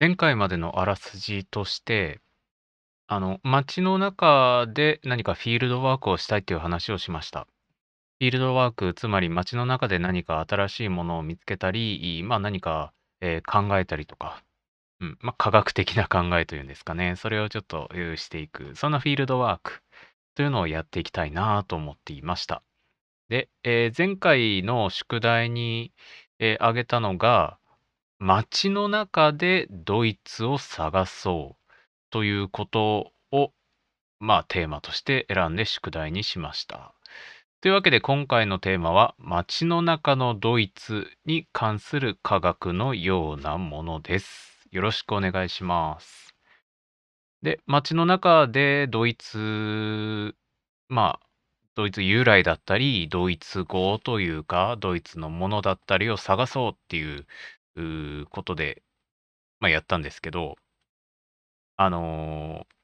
前回までのあらすじとして、あの、街の中で何かフィールドワークをしたいっていう話をしました。フィールドワーク、つまり街の中で何か新しいものを見つけたり、まあ、何か、えー考えたりとか、うん、まあ、科学的な考えというんですかね。それをちょっとしていく、そんなフィールドワークというのをやっていきたいなと思っていました。で、えー前回の宿題に、えー挙げたのが、街の中でドイツを探そうということを、まあ、テーマとして選んで宿題にしました。というわけで今回のテーマは街の中のドイツに関する科学のようなものです。よろしくお願いします。で、街の中でドイツ、まあ、ドイツ由来だったり、ドイツ語というか、ドイツのものだったりを探そうっていううことで、まあ、やったんですけど、あのー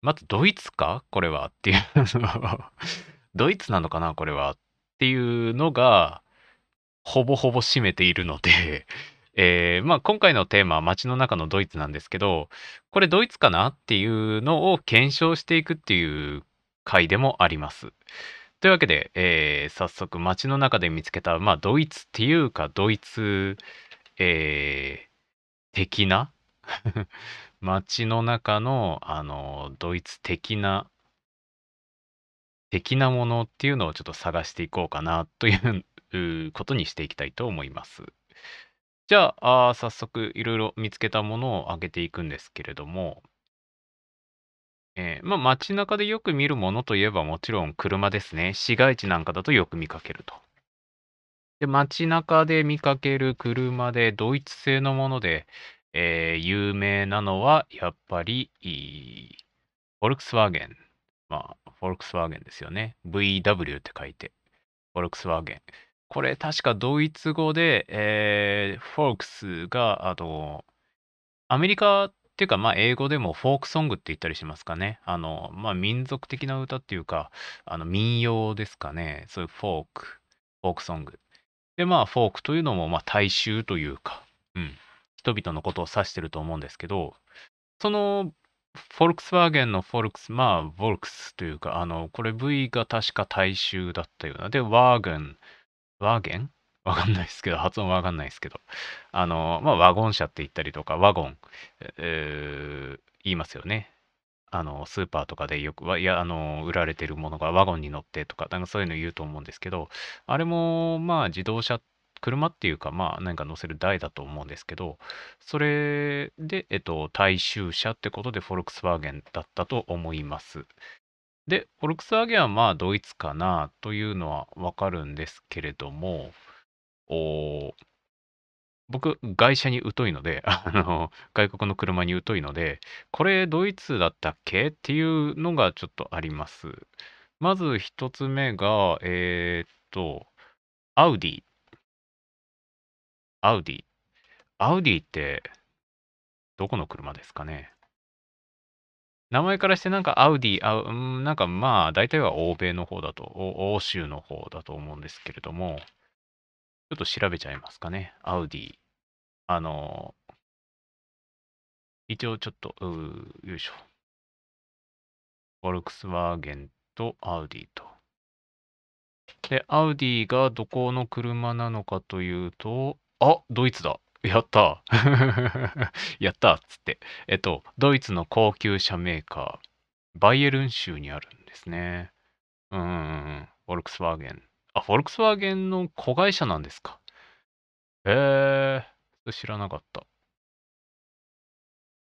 まずドイツか？これはっていう ドイツなのかな？これはっていうのが、ほぼほぼ占めているので。えー、まあ今回のテーマは街の中のドイツなんですけど、これドイツかな？っていうのを検証していくっていう回でもあります。というわけで、えー、早速街の中で見つけた、まあ、ドイツっていうか、ドイツ、えー、的な 街の中の、あの、ドイツ的な、的なものっていうのをちょっと探していこうかなということにしていきたいと思います。じゃあ、あ早速いろいろ見つけたものを挙げていくんですけれども、えー、ま、街中でよく見るものといえばもちろん車ですね。市街地なんかだとよく見かけると。で、街中で見かける車でドイツ製のもので、えー、有名なのはやっぱり、フォルクスワーゲン。まあ、フォルクスワーゲンですよね。VW って書いて、フォルクスワーゲン。これ確かドイツ語で、えー、 Volks が、あの、アメリカていうか、まあ、英語でもフォークソングって言ったりしますかね。あの、まあ、民族的な歌っていうか、あの、民謡ですかね。そういうフォーク、フォークソング。で、まあ、フォークというのも、まあ、大衆というか、うん、人々のことを指してると思うんですけど、その、フォルクスワーゲンの Volks、まあ、 Volks というか、あの、これ V が確か大衆だったような。で、 Wagen、ワーゲンわかんないですけど、発音わかんないですけど、あの、まあ、ワゴン車って言ったりとか、ワゴン、えー、言いますよね。あの、スーパーとかでよく、いや、あの、売られてるものがワゴンに乗ってとか、なんかそういうの言うと思うんですけど、あれも、まあ、自動車、車っていうか、まあ、何か乗せる台だと思うんですけど、それで、えっと、大衆車ってことで、フォルクスワーゲンだったと思います。で、フォルクスワーゲンはまあ、ドイツかなというのはわかるんですけれども、お僕、外車に疎いので、あの、外国の車に疎いので、これドイツだったっけ？っていうのがちょっとあります。まず一つ目が、えーっと、アウディ。アウディ。アウディって、どこの車ですかね？名前からしてなんかアウディ、あうん、なんかまあ、大体は欧米の方だと、欧州の方だと思うんですけれども、ちょっと調べちゃいますかね。アウディ。あの、一応ちょっと、うよいしょ。フォルクスワーゲンとアウディと。で、アウディがどこの車なのかというと、あ、ドイツだ。やった やったっつって。えっと、ドイツの高級車メーカー、バイエルン州にあるんですね。うん、フォルクスワーゲン。あ、フォルクスワーゲンの子会社なんですか？えー、知らなかった。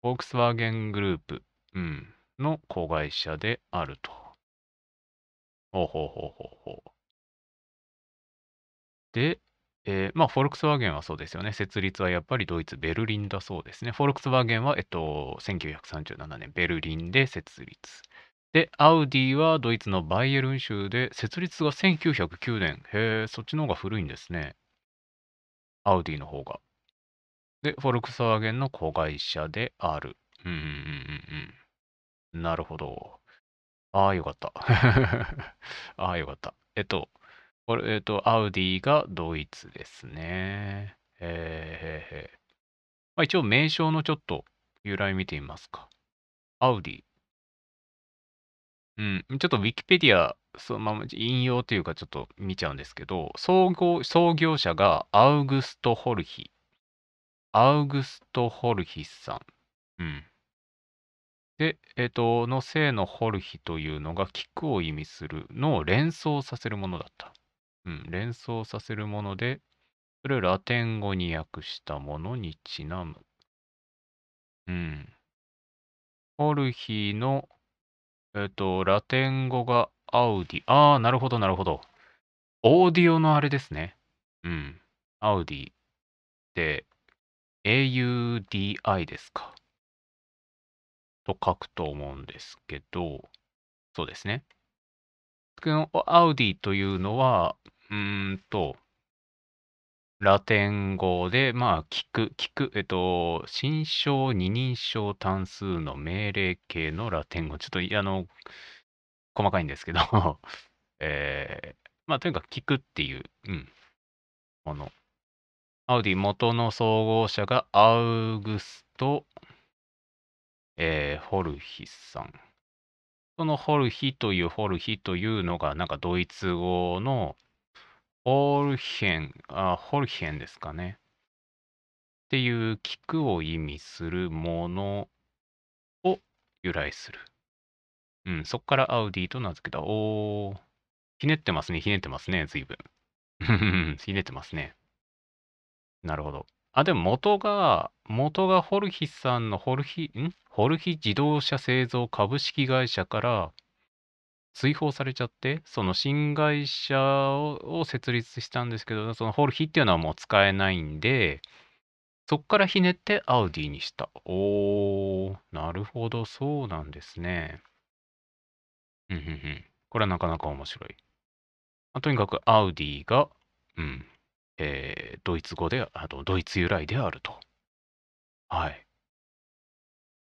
フォルクスワーゲングループ、うん、の子会社であると。ほうほうほうほうほう。で、えー、まあ、フォルクスワーゲンはそうですよね。設立はやっぱりドイツ・ベルリンだそうですね。フォルクスワーゲンは、えっと、1937年、ベルリンで設立。で、アウディはドイツのバイエルン州で、設立が1909年。へえ、そっちの方が古いんですね。アウディの方が。で、フォルクスワーゲンの子会社である。うんうんうんうん。なるほど。ああ、よかった。ああ、よかった。えっと、これ、えっと、アウディがドイツですね。へえー、まあ、一応名称のちょっと由来見てみますか。アウディ。うん、ちょっとウィキペディア、そのまま引用というかちょっと見ちゃうんですけど、創業創業者がアウグスト・ホルヒ。アウグスト・ホルヒさん。うん。で、えっ、と、の姓のホルヒというのが菊を意味するのを連想させるものだった。うん、連想させるもので、それをラテン語に訳したものにちなむ。うん。ホルヒのえっと、ラテン語がアウディ。ああ、なるほど、なるほど。オーディオのあれですね。うん。アウディって、AUDI ですか。と書くと思うんですけど、そうですね。アウディというのは、うーんと、ラテン語で、まあ、聞く、聞く、えっと、心象二人称単数の命令形のラテン語。ちょっと、あの、細かいんですけど えー、まあ、とにかく聞くっていう、うん、もの。アウディ元の総合者がアウグスト、えー、ホルヒさん。そのホルヒというホルヒというのが、なんかドイツ語の、ホルヘン、あ、ホルヘンですかね。っていう菊を意味するものを由来する。うん、そこからアウディと名付けた。おー、ひねってますね、ひねってますね、随分。ひねってますね。なるほど。あ、でも元が、元がホルヒさんのホルヒ、ん？ホルヒ自動車製造株式会社から追放されちゃって、その新会社を設立したんですけど、そのホルヒっていうのはもう使えないんで、そっからひねってアウディにした。おー、なるほど、そうなんですね。うんうんうん。これはなかなか面白い。あ、とにかくアウディが、うん、えー、ドイツ語で、あとドイツ由来であると。はい。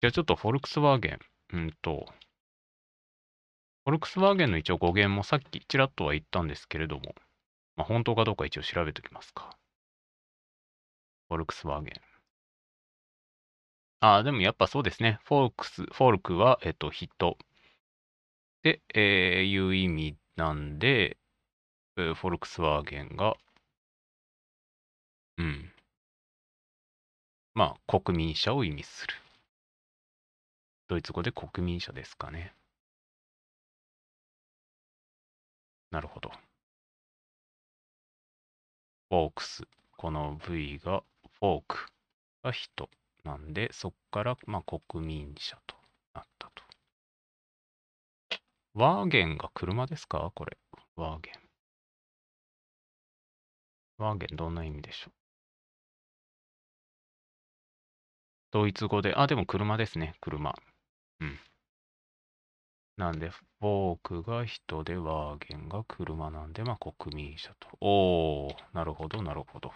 じゃあちょっとフォルクスワーゲン、うんと、フォルクスワーゲンの一応語源もさっきちらっとは言ったんですけれども、まあ、本当かどうか一応調べておきますか。フォルクスワーゲン。ああ、でもやっぱそうですね。フォルクス、フォルクは、えっと、人。で、えー、いう意味なんで、フォルクスワーゲンが、うん。まあ、国民者を意味する。ドイツ語で国民者ですかね。なるほど。Volks。この V がフォークが人なんで、そこから、まあ、国民車となったと。 Wagen が車ですか？これ。 Wagen。Wagen どんな意味でしょう？ドイツ語で、あ、でも車ですね。車。うん。なんで、 Volk が人で、 Wagen が車なんで、まあ国民車と。おー、なるほど、なるほど。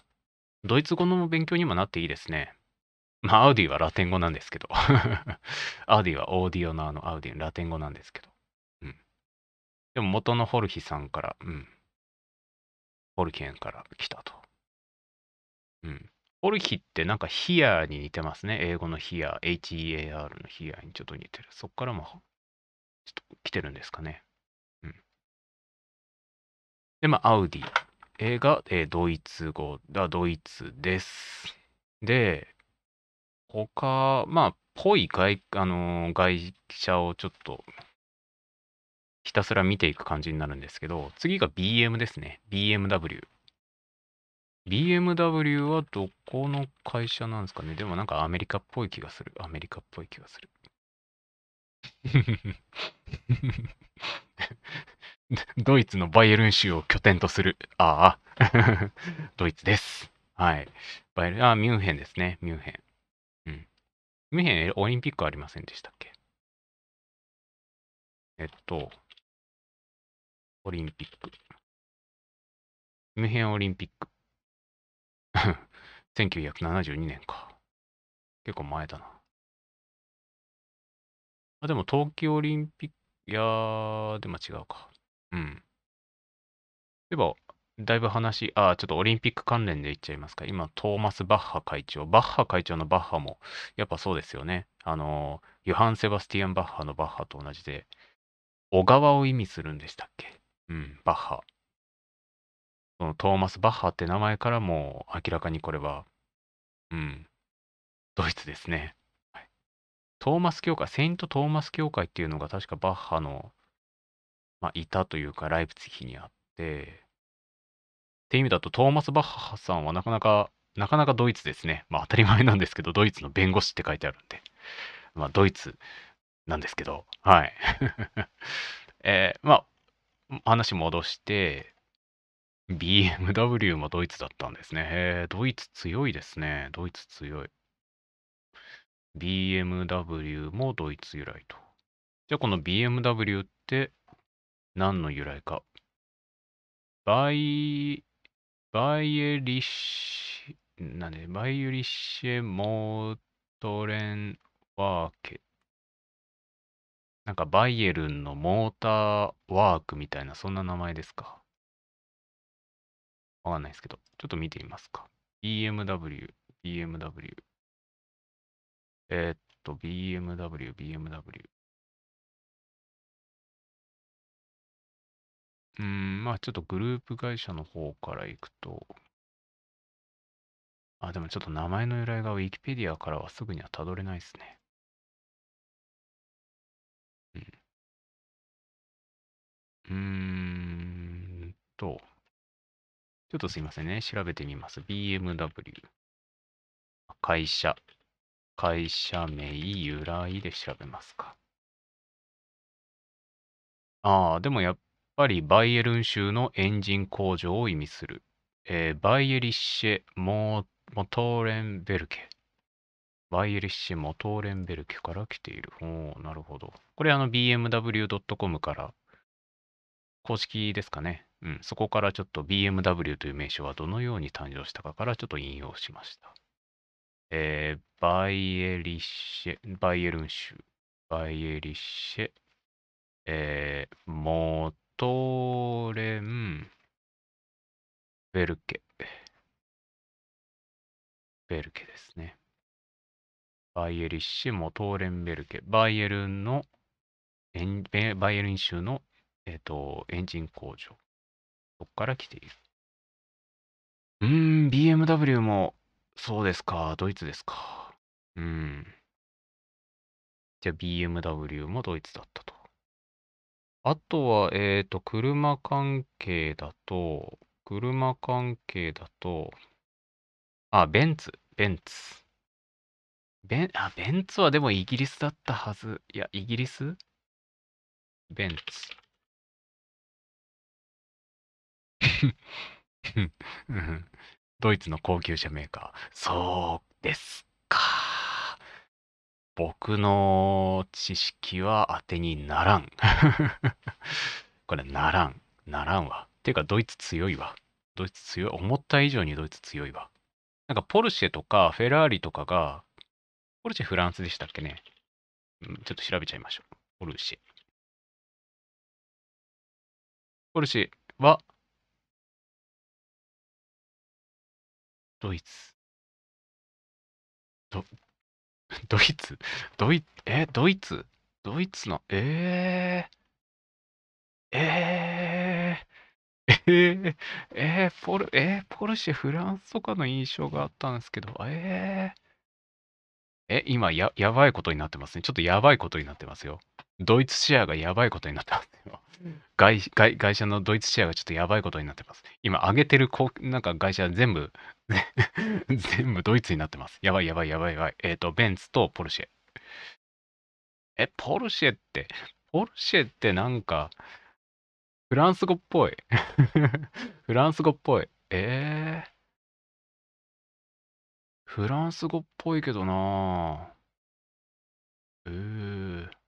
ドイツ語の勉強にもなっていいですね。まあ、アウディはラテン語なんですけど。アウディはオーディオナーのアウディ、ラテン語なんですけど。うん。でも元のホルヒさんから、うん。ホルケンから来たと。うん。ホルヒってなんかヒアに似てますね。英語のヒア、H-E-A-R のヒアにちょっと似てる。そこからもちょっと来てるんですかね。うん。で、まあ、アウディ。映画、えー、ドイツ語だ、ドイツです。で、他、まあ、ぽい外、あのー、外車をちょっと、ひたすら見ていく感じになるんですけど、次が BM ですね。BMW。BMW はどこの会社なんですかねでもなんかアメリカっぽい気がする。アメリカっぽい気がする。ドイツのバイエルン州を拠点とする。ああ、ドイツです。はい。バイエルン、あ、ミュンヘンですね。ミュンヘン。うん。ミュンヘン、オリンピックありませんでしたっけ？えっと、オリンピック。ミュンヘンオリンピック。1972年か。結構前だな。あ、でも冬季オリンピック、いやー、でも違うか。うん。例えば、だいぶ話、ああ、ちょっとオリンピック関連で言っちゃいますか。今、トーマス・バッハ会長。バッハ会長のバッハも、やっぱそうですよね。あの、ヨハン・セバスティアン・バッハのバッハと同じで、小川を意味するんでしたっけ？うん、バッハ。そのトーマス・バッハって名前からも明らかにこれは、うん、ドイツですね。トーマス教会、セイント・トーマス教会っていうのが確かバッハの、まあ、いたというか、ライプツィヒにあって、って意味だと、トーマス・バッハさんはなかなか、なかなかドイツですね。まあ当たり前なんですけど、ドイツの弁護士って書いてあるんで、まあドイツなんですけど、はい。えー、まあ、話戻して、BMW もドイツだったんですね。へえ、ドイツ強いですね。ドイツ強い。BMW もドイツ由来と。じゃあこの BMW って何の由来か。バイバイエリッシュ、なんで、バイエリッシェモートレンワーケ。なんかバイエルンのモーターワークみたいな、そんな名前ですか。わかんないですけど、ちょっと見てみますか。BMW、BMW。えー、っと、BMW、BMW。うん、まあちょっとグループ会社の方から行くと、あ、でもちょっと名前の由来が Wikipedia からはすぐにはたどれないですね。うん。うーんと、ちょっとすいませんね。調べてみます。BMW。会社。会社名由来で調べますか？ああ、でもやっぱりバイエルン州のエンジン工場を意味する。えー、バイエリッシェ・モモトーレンベルケ。バイエリッシェ・モトーレンベルケから来ている。おおなるほど。これあの BMW.com から公式ですかね。うん、そこからちょっと BMW という名称はどのように誕生したかからちょっと引用しました。えー、バイエリッシェ、バイエルン州、バイエリッシェ、えー、モトレンベルケ。ベルケですね。バイエリッシュ・モトーレンベルケ。バイエルンの、エンバイエルン州の、えっ、ー、と、エンジン工場。そこから来ている。うーん、BMW も、そうですか、ドイツですか。うん。じゃあ BMW もドイツだったと。あとは、えっと、車関係だと、車関係だと、あ、ベンツ、ベンツ。ベン、あ、ベンツはでもイギリスだったはず。いや、イギリス？ベンツ。ドイツの高級車メーカー。そうですか。僕の知識は当てにならん。これならん。ならんわ。ていうか、ドイツ強いわ。ドイツ強い。思った以上にドイツ強いわ。なんか、ポルシェとかフェラーリとかが、ポルシェフランスでしたっけね。ちょっと調べちゃいましょう。ポルシェ。ポルシェは、ドイツ。ど、ドイツ？ドイ、え、ドイツ？ドイツの、えー、えー、えー、えー、ポル、えー、ポルシェ、フランスとかの印象があったんですけど、えー、え、今や、やばいことになってますね。ちょっとやばいことになってますよ。ドイツシェアがやばいことになってますよ。外外会社のドイツシェアがちょっとやばいことになってます。今、上げてるこなんか会社全部 全部ドイツになってます。やばいやばいやばいやばい。えっ、ー、と、ベンツとポルシェ。え、ポルシェって、ポルシェってなんか、フランス語っぽい。フランス語っぽい。えー、フランス語っぽいけどなえー。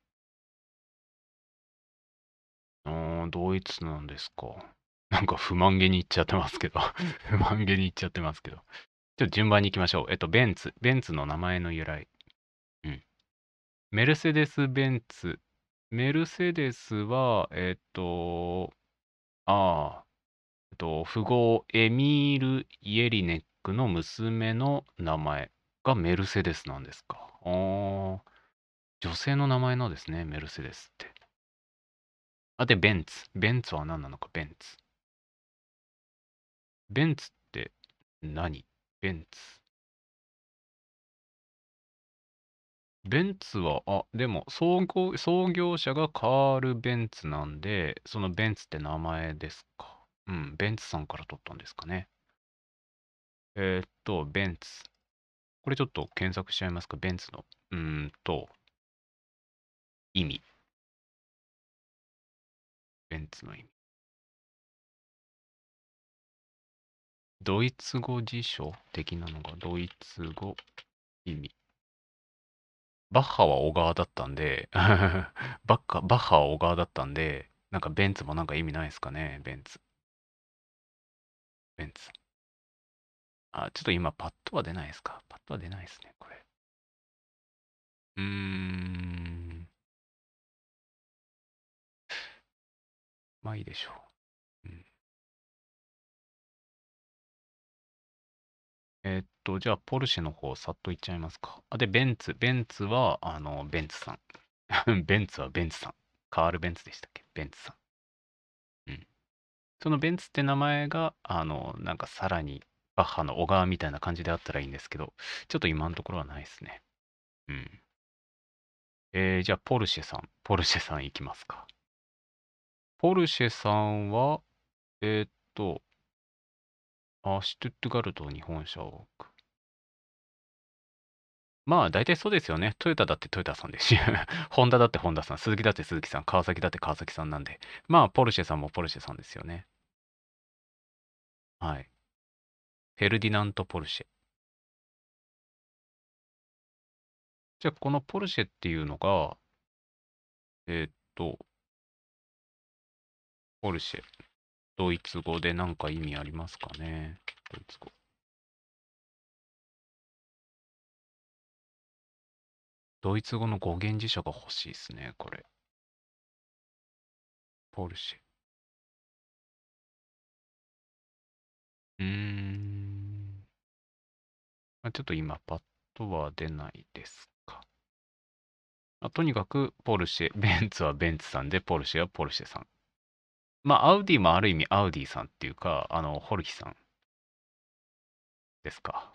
ドイツなんですか。なんか不満げに言っちゃってますけど 不満げに言っちゃってますけど。ちょっと順番に行きましょう。えっと、ベンツ。ベンツの名前の由来。うん。メルセデス・ベンツ。メルセデスは、えっと、ああ、と、富豪エミール・イエリネックの娘の名前がメルセデスなんですか。あー女性の名前なんですね、メルセデスって。あ、で、ベンツ。ベンツは何なのか、ベンツ。ベンツって何？ベンツ。ベンツは、あ、でも創業、創業者がカール・ベンツなんで、そのベンツって名前ですか？うん、ベンツさんから取ったんですかね。えーっと、ベンツ。これちょっと検索しちゃいますか？ベンツの、うーんと、意味。ベンツの意味。ドイツ語辞書的なのが、ドイツ語意味。バッハは小川だったんで、バッカ、バッハは小川だったんで、なんかベンツもなんか意味ないですかね、ベンツ。ベンツ。あ、ちょっと今パッとは出ないですか。パッとは出ないですね、これ。うーん。まあいいでしょう。うん、えーっと、じゃあ、ポルシェの方、さっといっちゃいますか。あ、で、ベンツ。ベンツは、あの、ベンツさん。ベンツはベンツさん。カール・ベンツでしたっけ？ベンツさん。うん。そのベンツって名前が、あの、なんかさらに、バッハの小川みたいな感じであったらいいんですけど、ちょっと今のところはないですね。うん。えー、じゃあ、ポルシェさん。ポルシェさんいきますか。ポルシェさんは、えーっと、あ、シュトゥットガルト日本社を置く。まあ、大体そうですよね。トヨタだってトヨタさんですし、ホンダだってホンダさん、鈴木だって鈴木さん、川崎だって川崎さんなんで、まあ、ポルシェさんもポルシェさんですよね。はい。フェルディナント・ポルシェ。じゃあ、このポルシェっていうのが、えーっと、ポルシェ。ドイツ語で何か意味ありますかね？ドイツ語。ドイツ語の語源辞書が欲しいですね、これ。ポルシェ。うーん。まあ、ちょっと今、パッとは出ないですか。あとにかく、ポルシェ、ベンツはベンツさんで、ポルシェはポルシェさん。まあ、アウディもある意味、アウディさんっていうか、あの、ホルヒさんですか。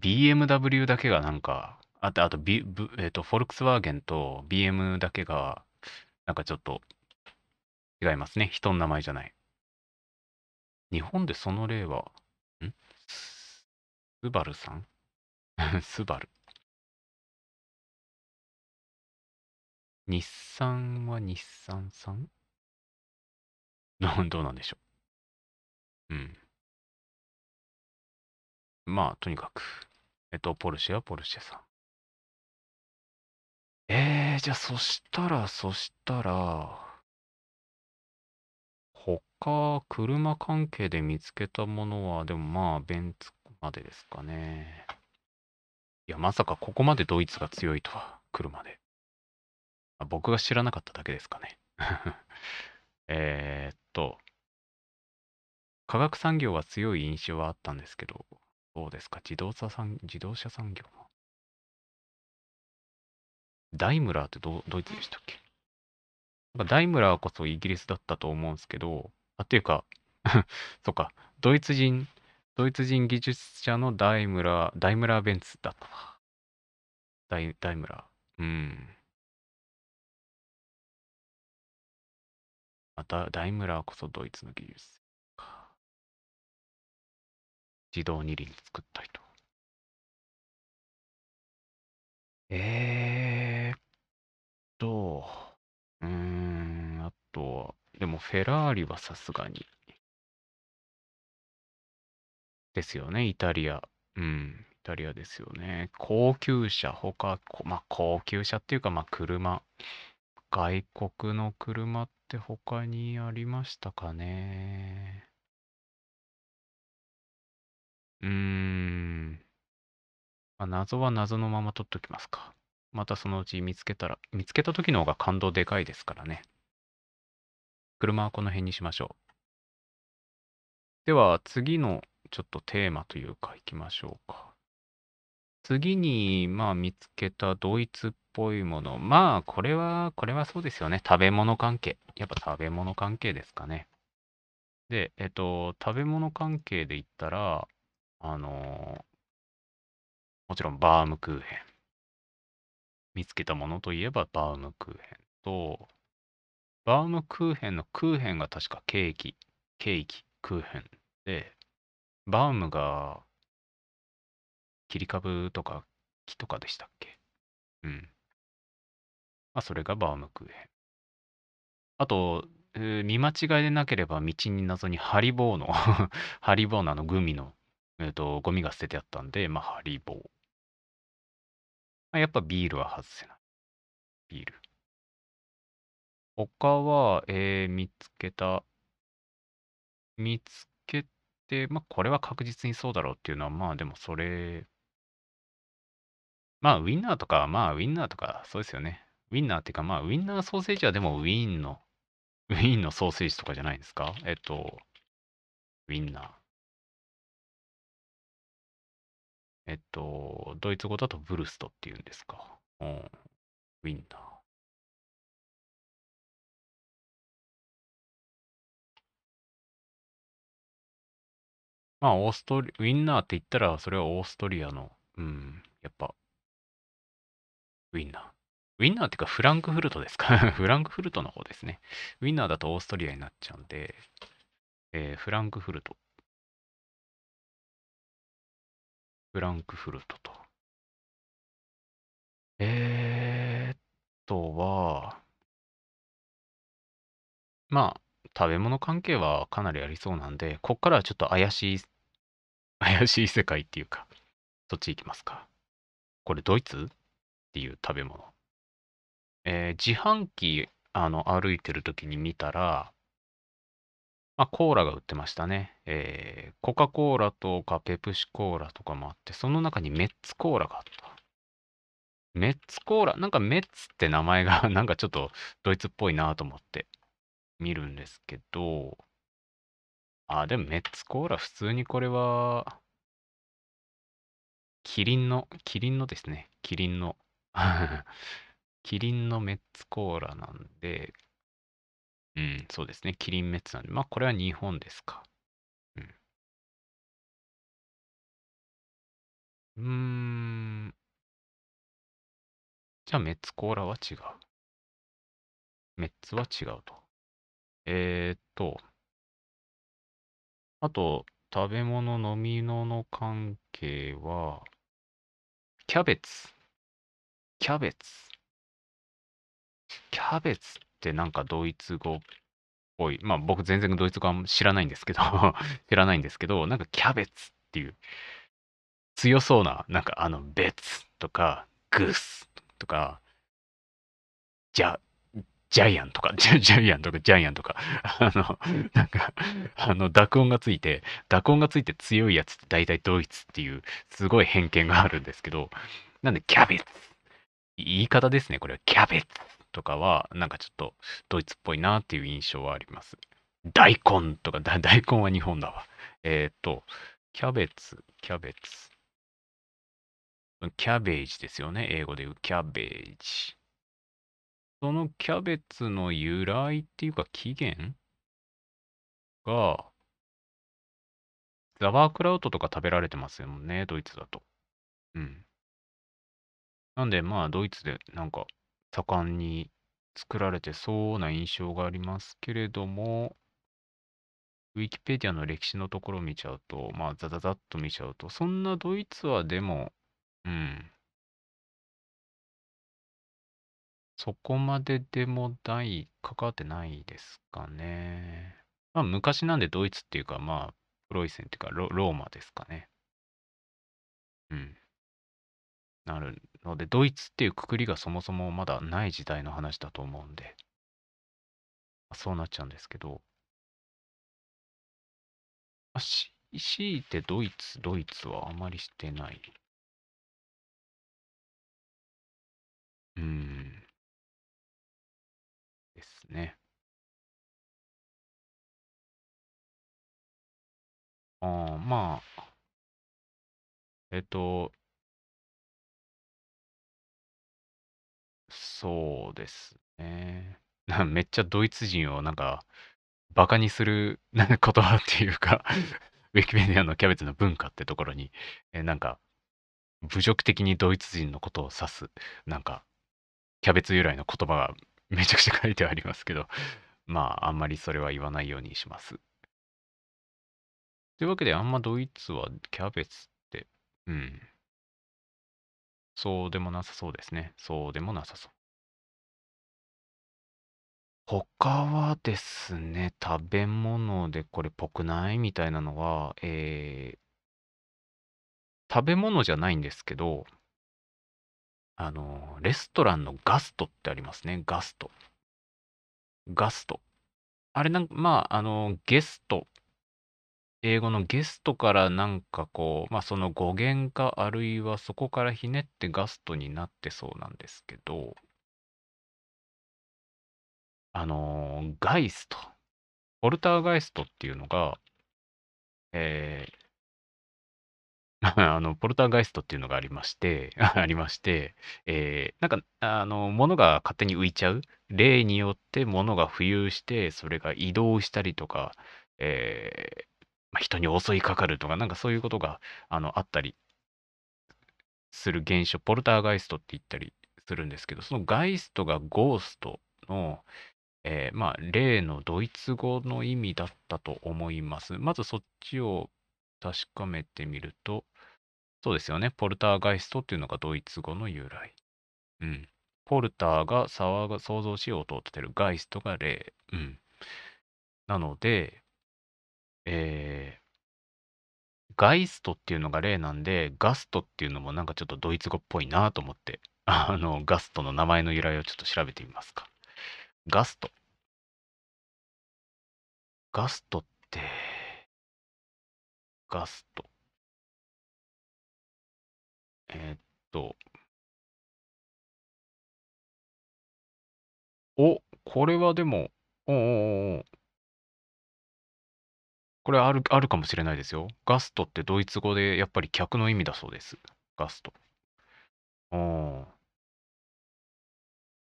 BMW だけがなんか、あと、あと、ビブえっと、フォルクスワーゲンと BM だけが、なんかちょっと違いますね。人の名前じゃない。日本でその例は、ん？スバルさん？スバル。日産は日産さん？どうどうなんでしょう。うん。まあ、とにかく。えっと、ポルシェはポルシェさん。えー、じゃあ、そしたら、そしたら、他、車関係で見つけたものは、でもまあ、ベンツまでですかね。いや、まさかここまでドイツが強いとは、車で。僕が知らなかっただけですかね。えっと、化学産業は強い印象はあったんですけど、どうですか？自動車産自動車産業の。ダイムラーってどドイツでしたっけ？なんかダイムラーこそイギリスだったと思うんですけど、あ、っていうか、そっか、ドイツ人、ドイツ人技術者のダイムラー、ダイムラーベンツだったわ。ダイダイムラー。うん。また、ダイムラーこそドイツの技術か。自動二輪作った人。えーっと、うーん、あとは、でもフェラーリはさすがに。ですよね、イタリア。うん、イタリアですよね。高級車、他、こまあ、高級車っていうか、まあ、車。外国の車って他にありましたかね。うーん。まあ、謎は謎のまま取っときますか。またそのうち見つけたら、見つけた時の方が感動でかいですからね。車はこの辺にしましょう。では、次のちょっとテーマというか、いきましょうか。次に、まあ、見つけたドイツっぽいもの。まあ、これは、これはそうですよね。食べ物関係。やっぱ食べ物関係ですかね。で、えっと、食べ物関係で言ったら、あのもちろんバームクーヘン。見つけたものといえばバームクーヘンと、バームクーヘンのクーヘンが確かケーキ、ケーキ、クーヘンで、バームが切り株とか木とかでしたっけ？うん。まあ、それがバームクーヘン。あと、見間違いでなければ道に謎にハリボーの ハリボーのあのグミの、えーと、ゴミが捨ててあったんで、まあ、ハリボー。まあ、やっぱビールは外せない。ビール。他は、えー見つけた。見つけて、まあ、これは確実にそうだろうっていうのは、まあ、でもそれ、まあ、ウィンナーとか、まあ、ウィンナーとか、そうですよね。ウィンナーっていうか、まあ、ウィンナーソーセージはでもウィーンの、ウィーンのソーセージとかじゃないですか？えっと、ウィンナー。えっと、ドイツ語だとブルストっていうんですか？うん。ウィンナー。まあ、オーストリ、ウィンナーって言ったら、それはオーストリアの、うん、やっぱ、ウィンナー。ウィンナーっていうかフランクフルトですか？フランクフルトの方ですね。ウィンナーだとオーストリアになっちゃうんで、えー、フランクフルト。フランクフルトと。えー、っとは、まあ、食べ物関係はかなりありそうなんで、こっからはちょっと怪しい、怪しい世界っていうか、そっち行きますか。これドイツ？っていう食べ物。えー、自販機、あの、歩いてる時に見たら、まあ、コーラが売ってましたね。えー、コカ・コーラとかペプシコーラとかもあって、その中にメッツコーラがあった。メッツコーラ、なんかメッツって名前が なんかちょっとドイツっぽいなと思って見るんですけど、あ、でもメッツコーラ普通にこれは、キリンの、キリンのですね。キリンの キリンのメッツコーラなんで、うん、そうですね。キリンメッツなんで、まあこれは日本ですか。うん。うん。じゃあメッツコーラは違う。メッツは違うと。えーっと、あと、食べ物、飲み物関係は、キャベツ。キャベツ。キャベツってなんかドイツ語っぽい。まあ僕全然ドイツ語は知らないんですけど 知らないんですけど、なんかキャベツっていう強そうな、なんかあの、ベツとか、グスとか、じゃ、ジャイアンとか、ジャジャイアンとか、ジャイアンとか、あの、なんか、あの、濁音がついて、濁音がついて強いやつって大体ドイツっていう、すごい偏見があるんですけど、なんでキャベツ。言い方ですね、これは。キャベツとかは、なんかちょっとドイツっぽいなっていう印象はあります。大根とか、大根は日本だわ。えっ、ー、と、キャベツ、キャベツ。キャベージですよね。英語で言うキャベージ。そのキャベツの由来っていうか起源？が、ザワークラウトとか食べられてますよね、ドイツだと。うん。なんで、まあ、ドイツでなんか盛んに作られてそうな印象がありますけれども、ウィキペディアの歴史のところを見ちゃうと、まあ、ザザザッと見ちゃうと、そんなドイツはでも、うん、そこまででもない、関わってないですかね。まあ、昔なんでドイツっていうか、まあ、プロイセンっていうかロ、ローマですかね。うん。なるので、ドイツっていうくくりがそもそもまだない時代の話だと思うんで、そうなっちゃうんですけど、あ、し、強いてドイツ、ドイツはあまりしてない。うん。ですねあ。あまあ、えっと、そうですね。めっちゃドイツ人をなんか、バカにするなんか言葉っていうかウィキペディアのキャベツの文化ってところに、えなんか、侮辱的にドイツ人のことを指す、なんか、キャベツ由来の言葉がめちゃくちゃ書いてありますけど、まあ、あんまりそれは言わないようにします。というわけで、あんまドイツはキャベツって、うん。そうでもなさそうですね。そうでもなさそう。他はですね、食べ物でこれぽくない？みたいなのは、えー食べ物じゃないんですけど、あの、レストランのガストってありますね。ガスト。ガスト。あれなんか、まあ、あの、ゲスト。英語のゲストからなんかこう、まあその語源かあるいはそこからひねってガストになってそうなんですけど、あのーガイスト。ポルターガイストっていうのが、えー あの、ポルターガイストっていうのがありまして、ありまして、えーなんか、あの、物が勝手に浮いちゃう。例によって物が浮遊して、それが移動したりとか、えーまあ、人に襲いかかるとか、なんかそういうことが、あの、あったりする現象、ポルターガイストって言ったりするんですけど、そのガイストがゴーストの、えーまあ、例のドイツ語の意味だったと思います。まずそっちを確かめてみると、そうですよね。ポルターガイストっていうのがドイツ語の由来。うん。ポルターが騒が想像しようと立てる。ガイストが霊。うん。なので、えー、ガイストっていうのが例なんで、ガストっていうのもなんかちょっとドイツ語っぽいなと思って、あの、ガストの名前の由来をちょっと調べてみますか。ガスト。ガストって、ガスト。えーっと、お、これはでも、おおおおこれある、あるかもしれないですよ。ガストってドイツ語でやっぱり客の意味だそうです。ガスト。お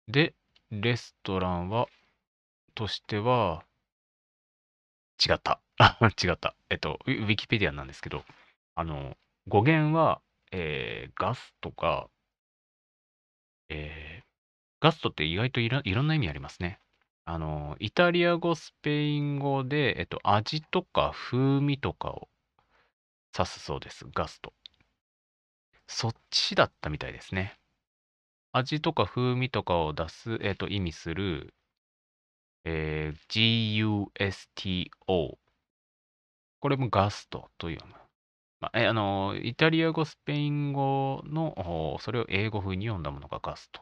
で、レストランは、としては、違った。違った。えっと、ウィキペディアなんですけど、あの、語源は、えー、ガスとか、えー、ガストって意外といろんな意味ありますね。あの、イタリア語、スペイン語で、えっと、味とか風味とかを指すそうです。ガスト。そっちだったみたいですね。味とか風味とかを出す、えっと、意味する、えー、GUSTO。これもガストと読む。まあ、えあの、イタリア語、スペイン語の、それを英語風に読んだものがガスト。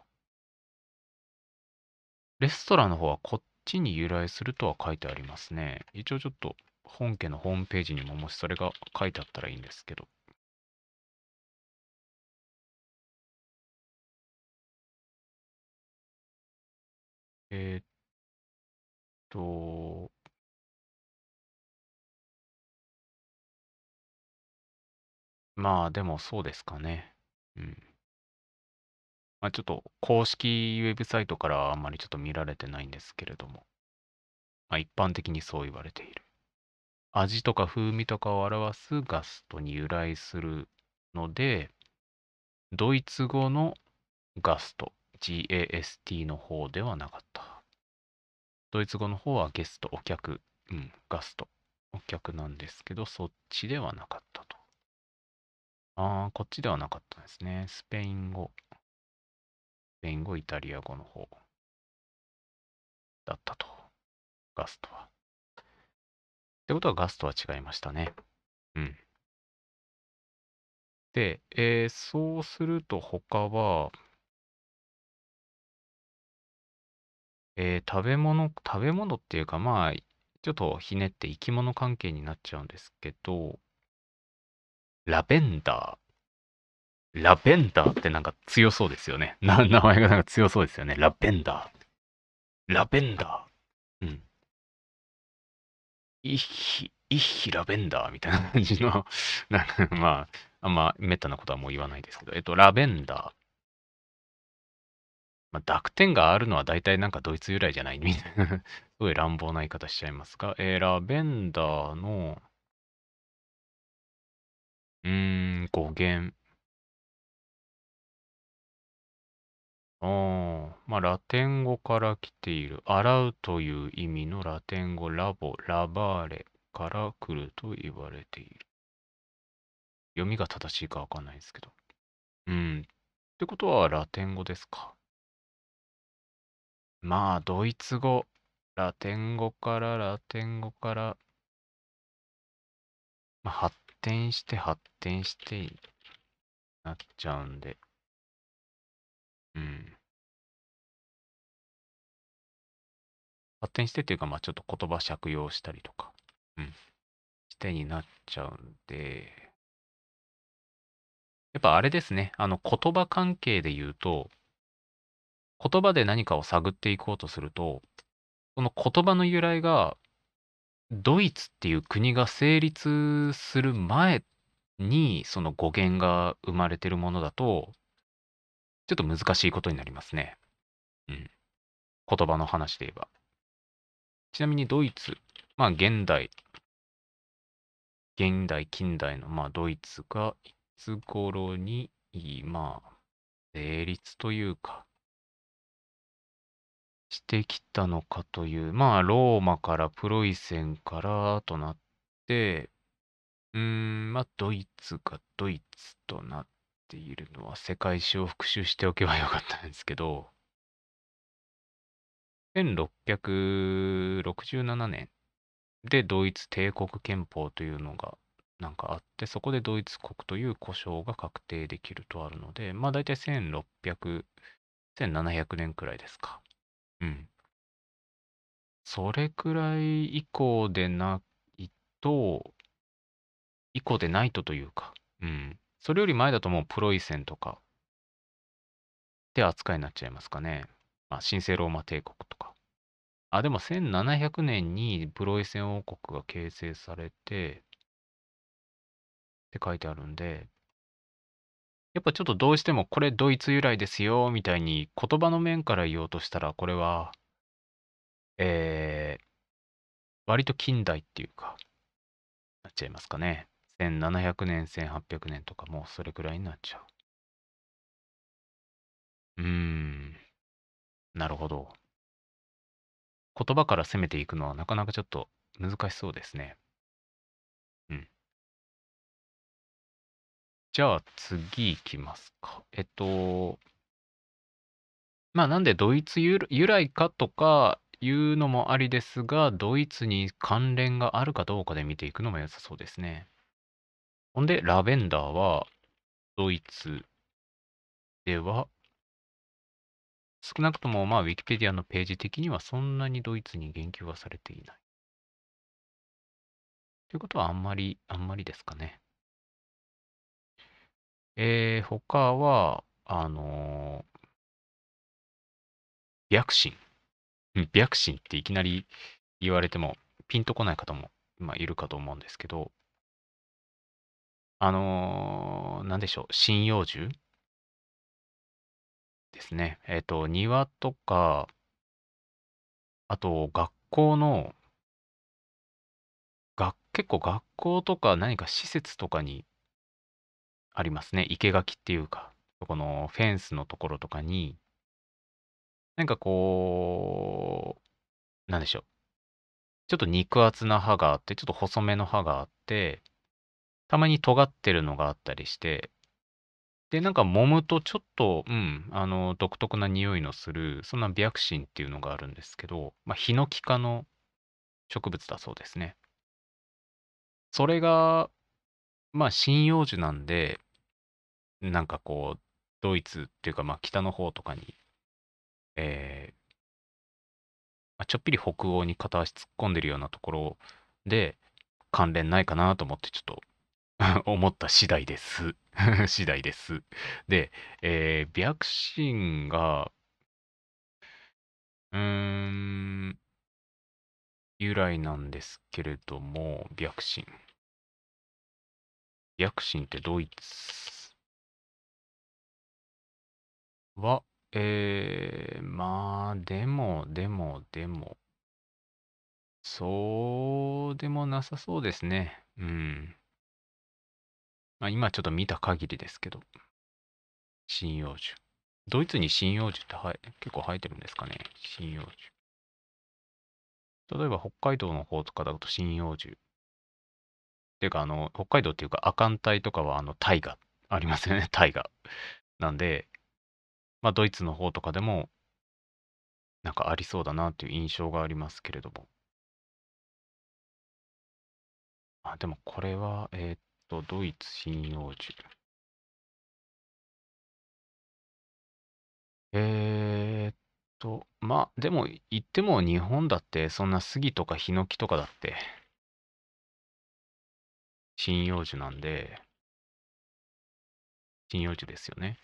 レストランの方はこっちに由来するとは書いてありますね。一応ちょっと本家のホームページにももしそれが書いてあったらいいんですけど。えーっと、まあでもそうですかね。うん。まあちょっと公式ウェブサイトからあんまりちょっと見られてないんですけれども。まあ一般的にそう言われている。味とか風味とかを表すガストに由来するので、ドイツ語のガスト、GAST の方ではなかった。ドイツ語の方はゲスト、お客、うん、ガスト、お客なんですけど、そっちではなかったと。ああ、こっちではなかったんですね。スペイン語、スペイン語、イタリア語の方だったと。ガストは。ってことはガストは違いましたね。うん。で、えーそうすると他は、えー食べ物、食べ物っていうか、まあ、ちょっとひねって生き物関係になっちゃうんですけど、ラベンダー。ラベンダーってなんか強そうですよね。な名前がなんか強そうですよね。ラベンダー。ラベンダー。うん。いひ、イッヒラベンダーみたいな感じの、なんかまあ、あんまめったなことはもう言わないですけど、えっと、ラベンダー。まあ、濁点があるのは大体なんかドイツ由来じゃないみたいな、すごい乱暴な言い方しちゃいますが、えー、ラベンダーの、うーん、語源。ああ、まあ、ラテン語から来ている。洗うという意味のラテン語、ラボ、ラバーレから来ると言われている。読みが正しいかわかんないですけど。うん。ってことは、ラテン語ですか。まあ、ドイツ語、ラテン語からラテン語から、まあ、発展して発展してなっちゃうんで。うん。発展してっていうか、まあちょっと言葉借用したりとか、うん。してになっちゃうんで、やっぱあれですね、あの言葉関係で言うと、言葉で何かを探っていこうとすると、その言葉の由来が、ドイツっていう国が成立する前に、その語源が生まれてるものだと、ちょっと難しいことになりますね。うん。言葉の話で言えば。ちなみにドイツ、まあ現代、現代、近代の、まあ、ドイツがいつ頃に、まあ、成立というか、してきたのかという、まあ、ローマからプロイセンからとなって、うん、まあ、ドイツがドイツとなっているのは世界史を復習しておけばよかったんですけど、1667年でドイツ帝国憲法というのがなんかあって、そこでドイツ国という呼称が確定できるとあるので、まあ大体1600、1700年くらいですか。うん。それくらい以降でないと、以降でないとというか、うん。それより前だともうプロイセンとかって扱いになっちゃいますかね。まあ、神聖ローマ帝国とか。あ、でも1700年にプロイセン王国が形成されて、って書いてあるんで、やっぱちょっとどうしてもこれドイツ由来ですよ、みたいに言葉の面から言おうとしたら、これは、えー、割と近代っていうか、なっちゃいますかね。1700年、1800年とかもうそれくらいになっちゃう。うーん、なるほど。言葉から攻めていくのはなかなかちょっと難しそうですね。じゃあ次いきますか。えっと、まあなんでドイツ由来かとかいうのもありですが、ドイツに関連があるかどうかで見ていくのも良さそうですね。ほんで、ラベンダーはドイツでは、少なくともまあウィキペディアのページ的にはそんなにドイツに言及はされていない。ということはあんまり、あんまりですかね。えー、他は、あのー、白神。白神っていきなり言われてもピンとこない方も、まあ、いるかと思うんですけど、あのー、なんでしょう、針葉樹？ですね。えっ、ー、と、庭とか、あと、学校の、が結構学校とか何か施設とかにありますね。生垣っていうか、このフェンスのところとかに、なんかこう、なんでしょう。ちょっと肉厚な刃があって、ちょっと細めの刃があって、たまに尖ってるのがあったりして、で、なんか揉むとちょっと、うん、あの、独特な匂いのする、そんな白神っていうのがあるんですけど、まあ、ヒノキ科の植物だそうですね。それが、まあ、針葉樹なんで、なんかこう、ドイツっていうか、まあ、北の方とかに、えー、まあ、ちょっぴり北欧に片足突っ込んでるようなところで、関連ないかなと思って、ちょっと 思った次第です。次第です。で、えー、白神が、うーん、由来なんですけれども、白神。白神ってドイツは、えー、まあ、でも、でも、でも、そうでもなさそうですね。うん。まあ、今ちょっと見た限りですけど。針葉樹。ドイツに針葉樹っては結構生えてるんですかね？針葉樹。例えば北海道の方とかだと針葉樹。っていうか、あの、北海道っていうか、亜寒帯とかは、あの、大河ありますよね、大河。なんで、まあ、ドイツの方とかでも、なんかありそうだなっていう印象がありますけれども。あ、でもこれは、えーっと、ドイツ針葉樹。えーっと、まあ、でも言っても日本だってそんな杉とかヒノキとかだって針葉樹なんで、針葉樹ですよね。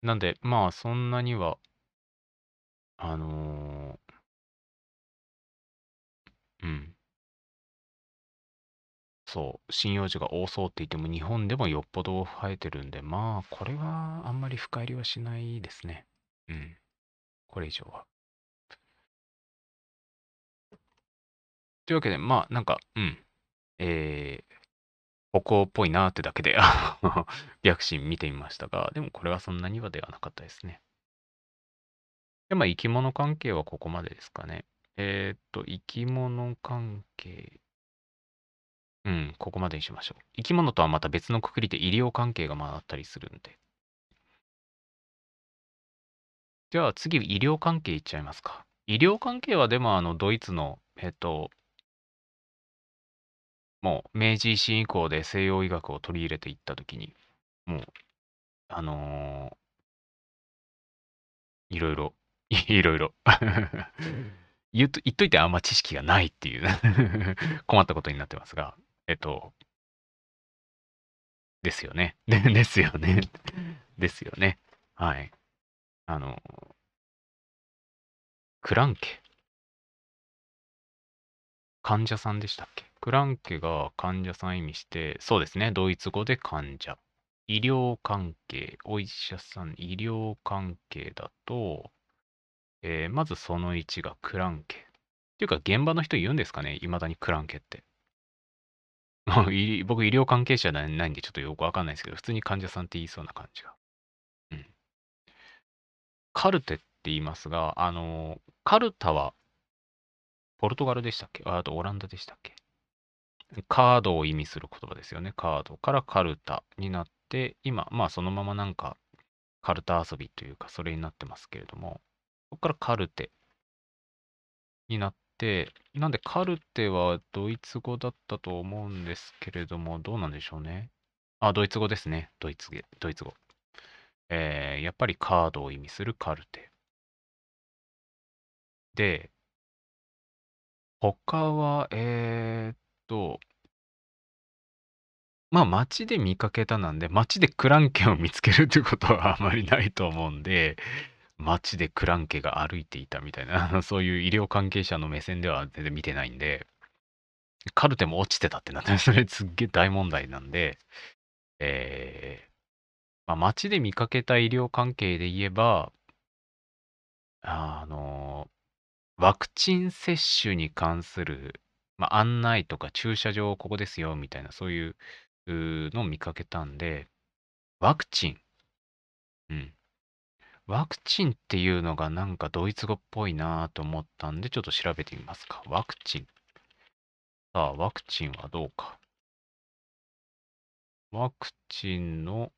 なんで、まあ、そんなには、あのーうん。そう、針葉樹が多そうって言っても、日本でもよっぽど生えてるんで、まあ、これはあんまり深入りはしないですね。うん。これ以上は。というわけで、まあ、なんか、うん。えー、北欧っぽいなってだけで、白神見てみましたが、でもこれはそんなにはではなかったですね。で、まあ、生き物関係はここまでですかね。えーっと、生き物関係。うん、ここまでにしましょう。生き物とはまた別のくくりで医療関係がまああったりするんで。じゃあ次、医療関係いっちゃいますか。医療関係はでも、あの、ドイツの、えっと、もう明治維新以降で西洋医学を取り入れていったときに、もう、あのーいろいろ、いろいろ言っと言っといてあんま知識がないっていう 困ったことになってますが、えっと、ですよね。で ですよね。ですよね。はい。あの、クランケ。患者さんでしたっけ？クランケが患者さん意味して、そうですね。ドイツ語で患者。医療関係、お医者さん、医療関係だと、えーまずその1がクランケ。っていうか、現場の人言うんですかねいまだにクランケって。僕、医療関係者じゃないんで、ちょっとよくわかんないですけど、普通に患者さんって言いそうな感じが。うん。カルテって言いますが、あの、カルタは、ポルトガルでしたっけ？ああとオランダでしたっけ？カードを意味する言葉ですよね。カードからカルタになって、今、まあそのままなんか、カルタ遊びというか、それになってますけれども、そこからカルテになって、なんでカルテはドイツ語だったと思うんですけれども、どうなんでしょうね。あ、ドイツ語ですね。ドイツ語。ドイツ語。えー、やっぱりカードを意味するカルテ。で、他は、えーっと、まあ街で見かけたなんで、街でクランケを見つけるってことはあまりないと思うんで、街でクランケが歩いていたみたいな、そういう医療関係者の目線では全然見てないんで、カルテも落ちてたってなって、そ れすっげえ大問題なんで、えー、まあ、街で見かけた医療関係で言えば、あの、ワクチン接種に関する、まあ、案内とか駐車場ここですよみたいなそういうのを見かけたんで、ワクチン。うん。ワクチンっていうのがなんかドイツ語っぽいなと思ったんで、ちょっと調べてみますか。ワクチン。さあ、ワクチンはどうか。ワクチンの、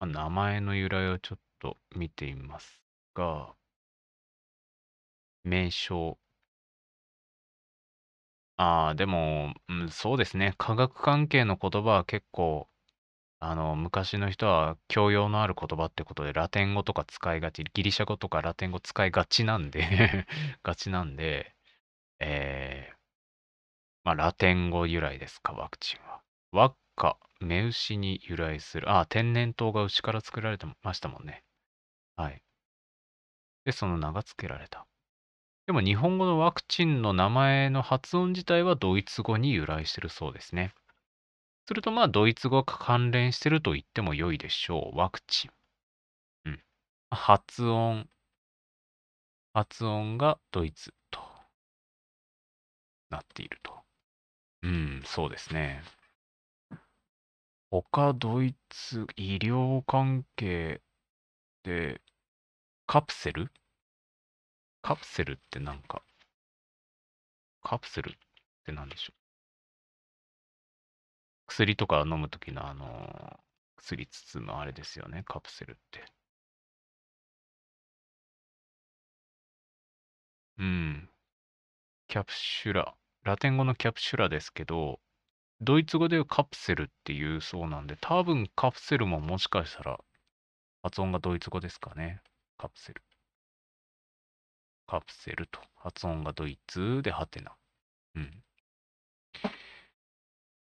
ま名前の由来をちょっと見てみますが、名称。ああ、でも、うん、そうですね。科学関係の言葉は結構、あの、昔の人は教養のある言葉ってことで、ラテン語とか使いがち、ギリシャ語とかラテン語使いがちなんで がちなんで、えー、まあ、ラテン語由来ですか、ワクチンは。ワッカ、目牛に由来する。ああ、天然痘が牛から作られてましたもんね。はい。で、その名が付けられた。でも日本語のワクチンの名前の発音自体はドイツ語に由来してるそうですね。するとまあドイツ語が関連してると言っても良いでしょう。ワクチン。うん。発音。発音がドイツとなっていると。うん、そうですね。他ドイツ医療関係でカプセル？カプセルってなんか、カプセルって何でしょう？薬とか飲むときのあの、薬包むあれですよね、カプセルって。うん。キャプシュラ。ラテン語のキャプシュラですけど、ドイツ語でカプセルっていうそうなんで、多分カプセルももしかしたら発音がドイツ語ですかね。カプセル。カプセルと。発音がドイツでハテナ。うん。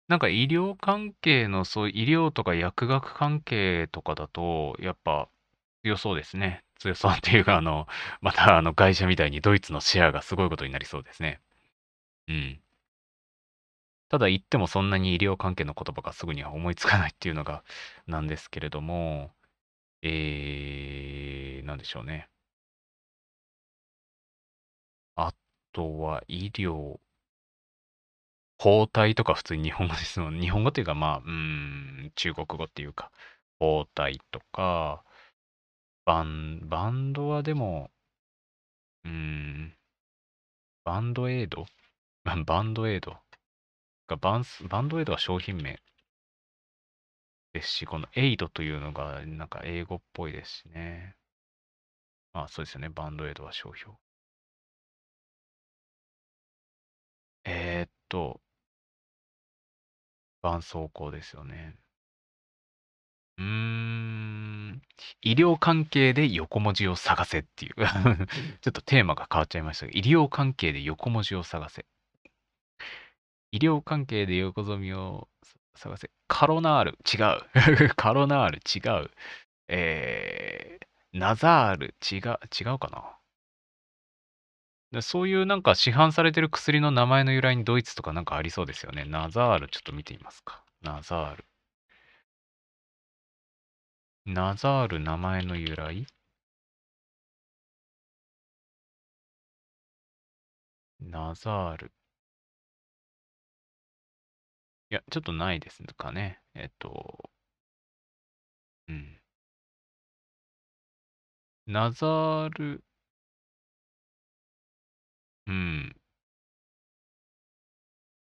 なんか医療関係の、そう医療とか薬学関係とかだと、やっぱ強そうですね。強そうっていうか、あの、またあの会社みたいにドイツのシェアがすごいことになりそうですね。うん。ただ言ってもそんなに医療関係の言葉がすぐには思いつかないっていうのがなんですけれども、えー、なんでしょうね。とは医療、包帯とか普通に日本語ですもん。日本語っていうか、まあ、うん、中国語っていうか、包帯とか、バン、バンドはでも、うん、バンドエイド？バンドエイド？がバンス、バンドエイドは商品名ですし、このエイドというのがなんか英語っぽいですしね。まあそうですよね。バンドエイドは商標。えー、っと、絆創膏ですよね。うーん、医療関係で横文字を探せっていう ちょっとテーマが変わっちゃいましたが、医療関係で横文字を探せ。医療関係で横文字を探せ。カロナール、違う。カロナール、違う。えー、ナザール、違う、違うかな。そういうなんか市販されてる薬の名前の由来にドイツとかなんかありそうですよね。ナザール、ちょっと見てみますか。ナザール。ナザール、名前の由来？ナザール。いや、ちょっとないですかね。えっと、うん。ナザール、うん。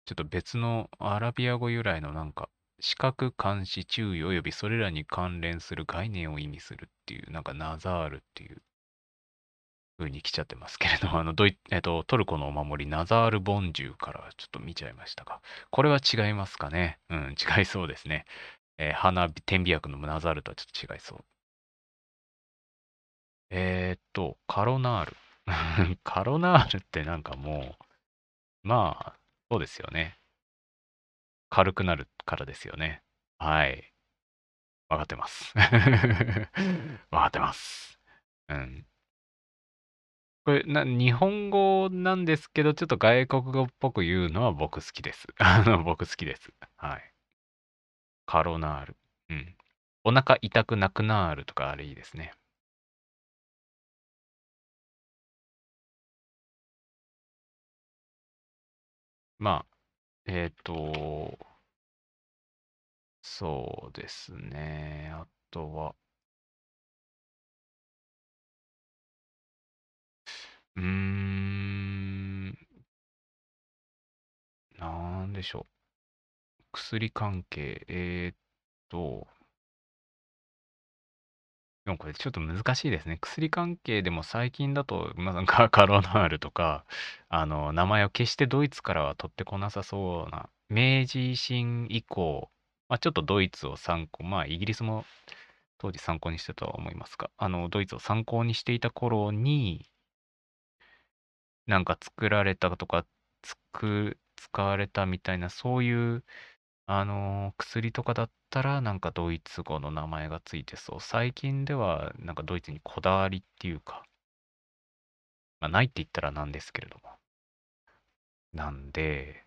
ちょっと別のアラビア語由来のなんか、視覚監視注意及びそれらに関連する概念を意味するっていう、なんかナザールっていう風に来ちゃってますけれども、あのドイ、えっと、トルコのお守り、ナザール・ボンジューからちょっと見ちゃいましたが、これは違いますかね？うん、違いそうですね。えー、花火、点鼻薬のナザールとはちょっと違いそう。えー、っと、カロナール。カロナールってなんかもう、まあ、そうですよね。軽くなるからですよね。はい。わかってます。わかってます。うん。これな、日本語なんですけど、ちょっと外国語っぽく言うのは僕好きです。あの、僕好きです。はい。カロナール。うん。お腹痛くなくなるとかあれいいですね。まあ、えっと、そうですね。あとは、うーん、なんでしょう。薬関係、えーっと、でもこれちょっと難しいですね。薬関係でも最近だと、まあ、なんか カロナールとか、あの、名前を決してドイツからは取ってこなさそうな、明治維新以降、まあ、ちょっとドイツを参考、まあ、イギリスも当時参考にしてたとは思いますが、あの、ドイツを参考にしていた頃に、なんか作られたとか、つく、使われたみたいな、そういうあの、薬とかだったら、なんかドイツ語の名前がついてそう。最近では、なんかドイツにこだわりっていうか、まあ、ないって言ったらなんですけれども。なんで、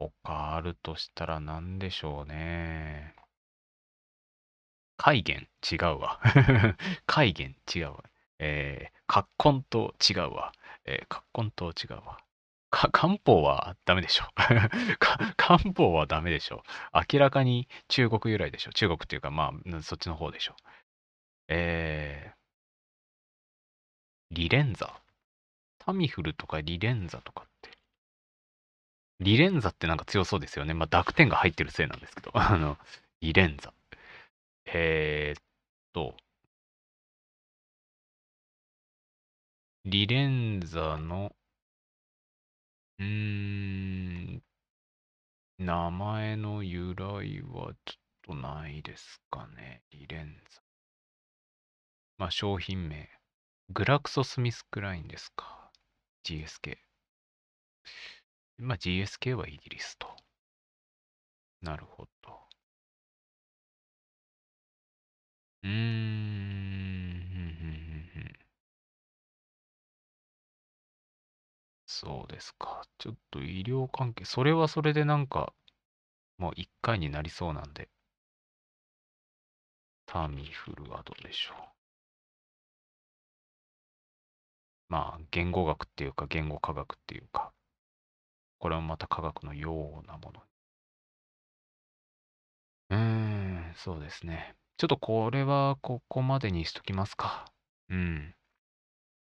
他あるとしたら何でしょうね。海源違うわ。海源違うわ。えー、葛根と違うわ。えー、葛根と違うわ。か 漢方はダメでしょ。漢方はダメでしょ。明らかに中国由来でしょ。中国っていうか、まあ、そっちの方でしょ。えー、リレンザ？タミフルとかリレンザとかって。リレンザってなんか強そうですよね。まあ、濁点が入ってるせいなんですけど。あの、リレンザ。えー、っと、リレンザの、うーん、名前の由来はちょっとないですかね。リレンザ。まあ、商品名。グラクソ・スミスクラインですか。GSK。まあ、GSK はイギリスと。なるほど。うーん。そうですか。ちょっと医療関係、それはそれでなんか、もう一回になりそうなんで。タミフルはどうでしょう。まあ、言語学っていうか、言語科学っていうか、これはまた科学のようなもの。うーん、そうですね。ちょっとこれはここまでにしときますか。うん。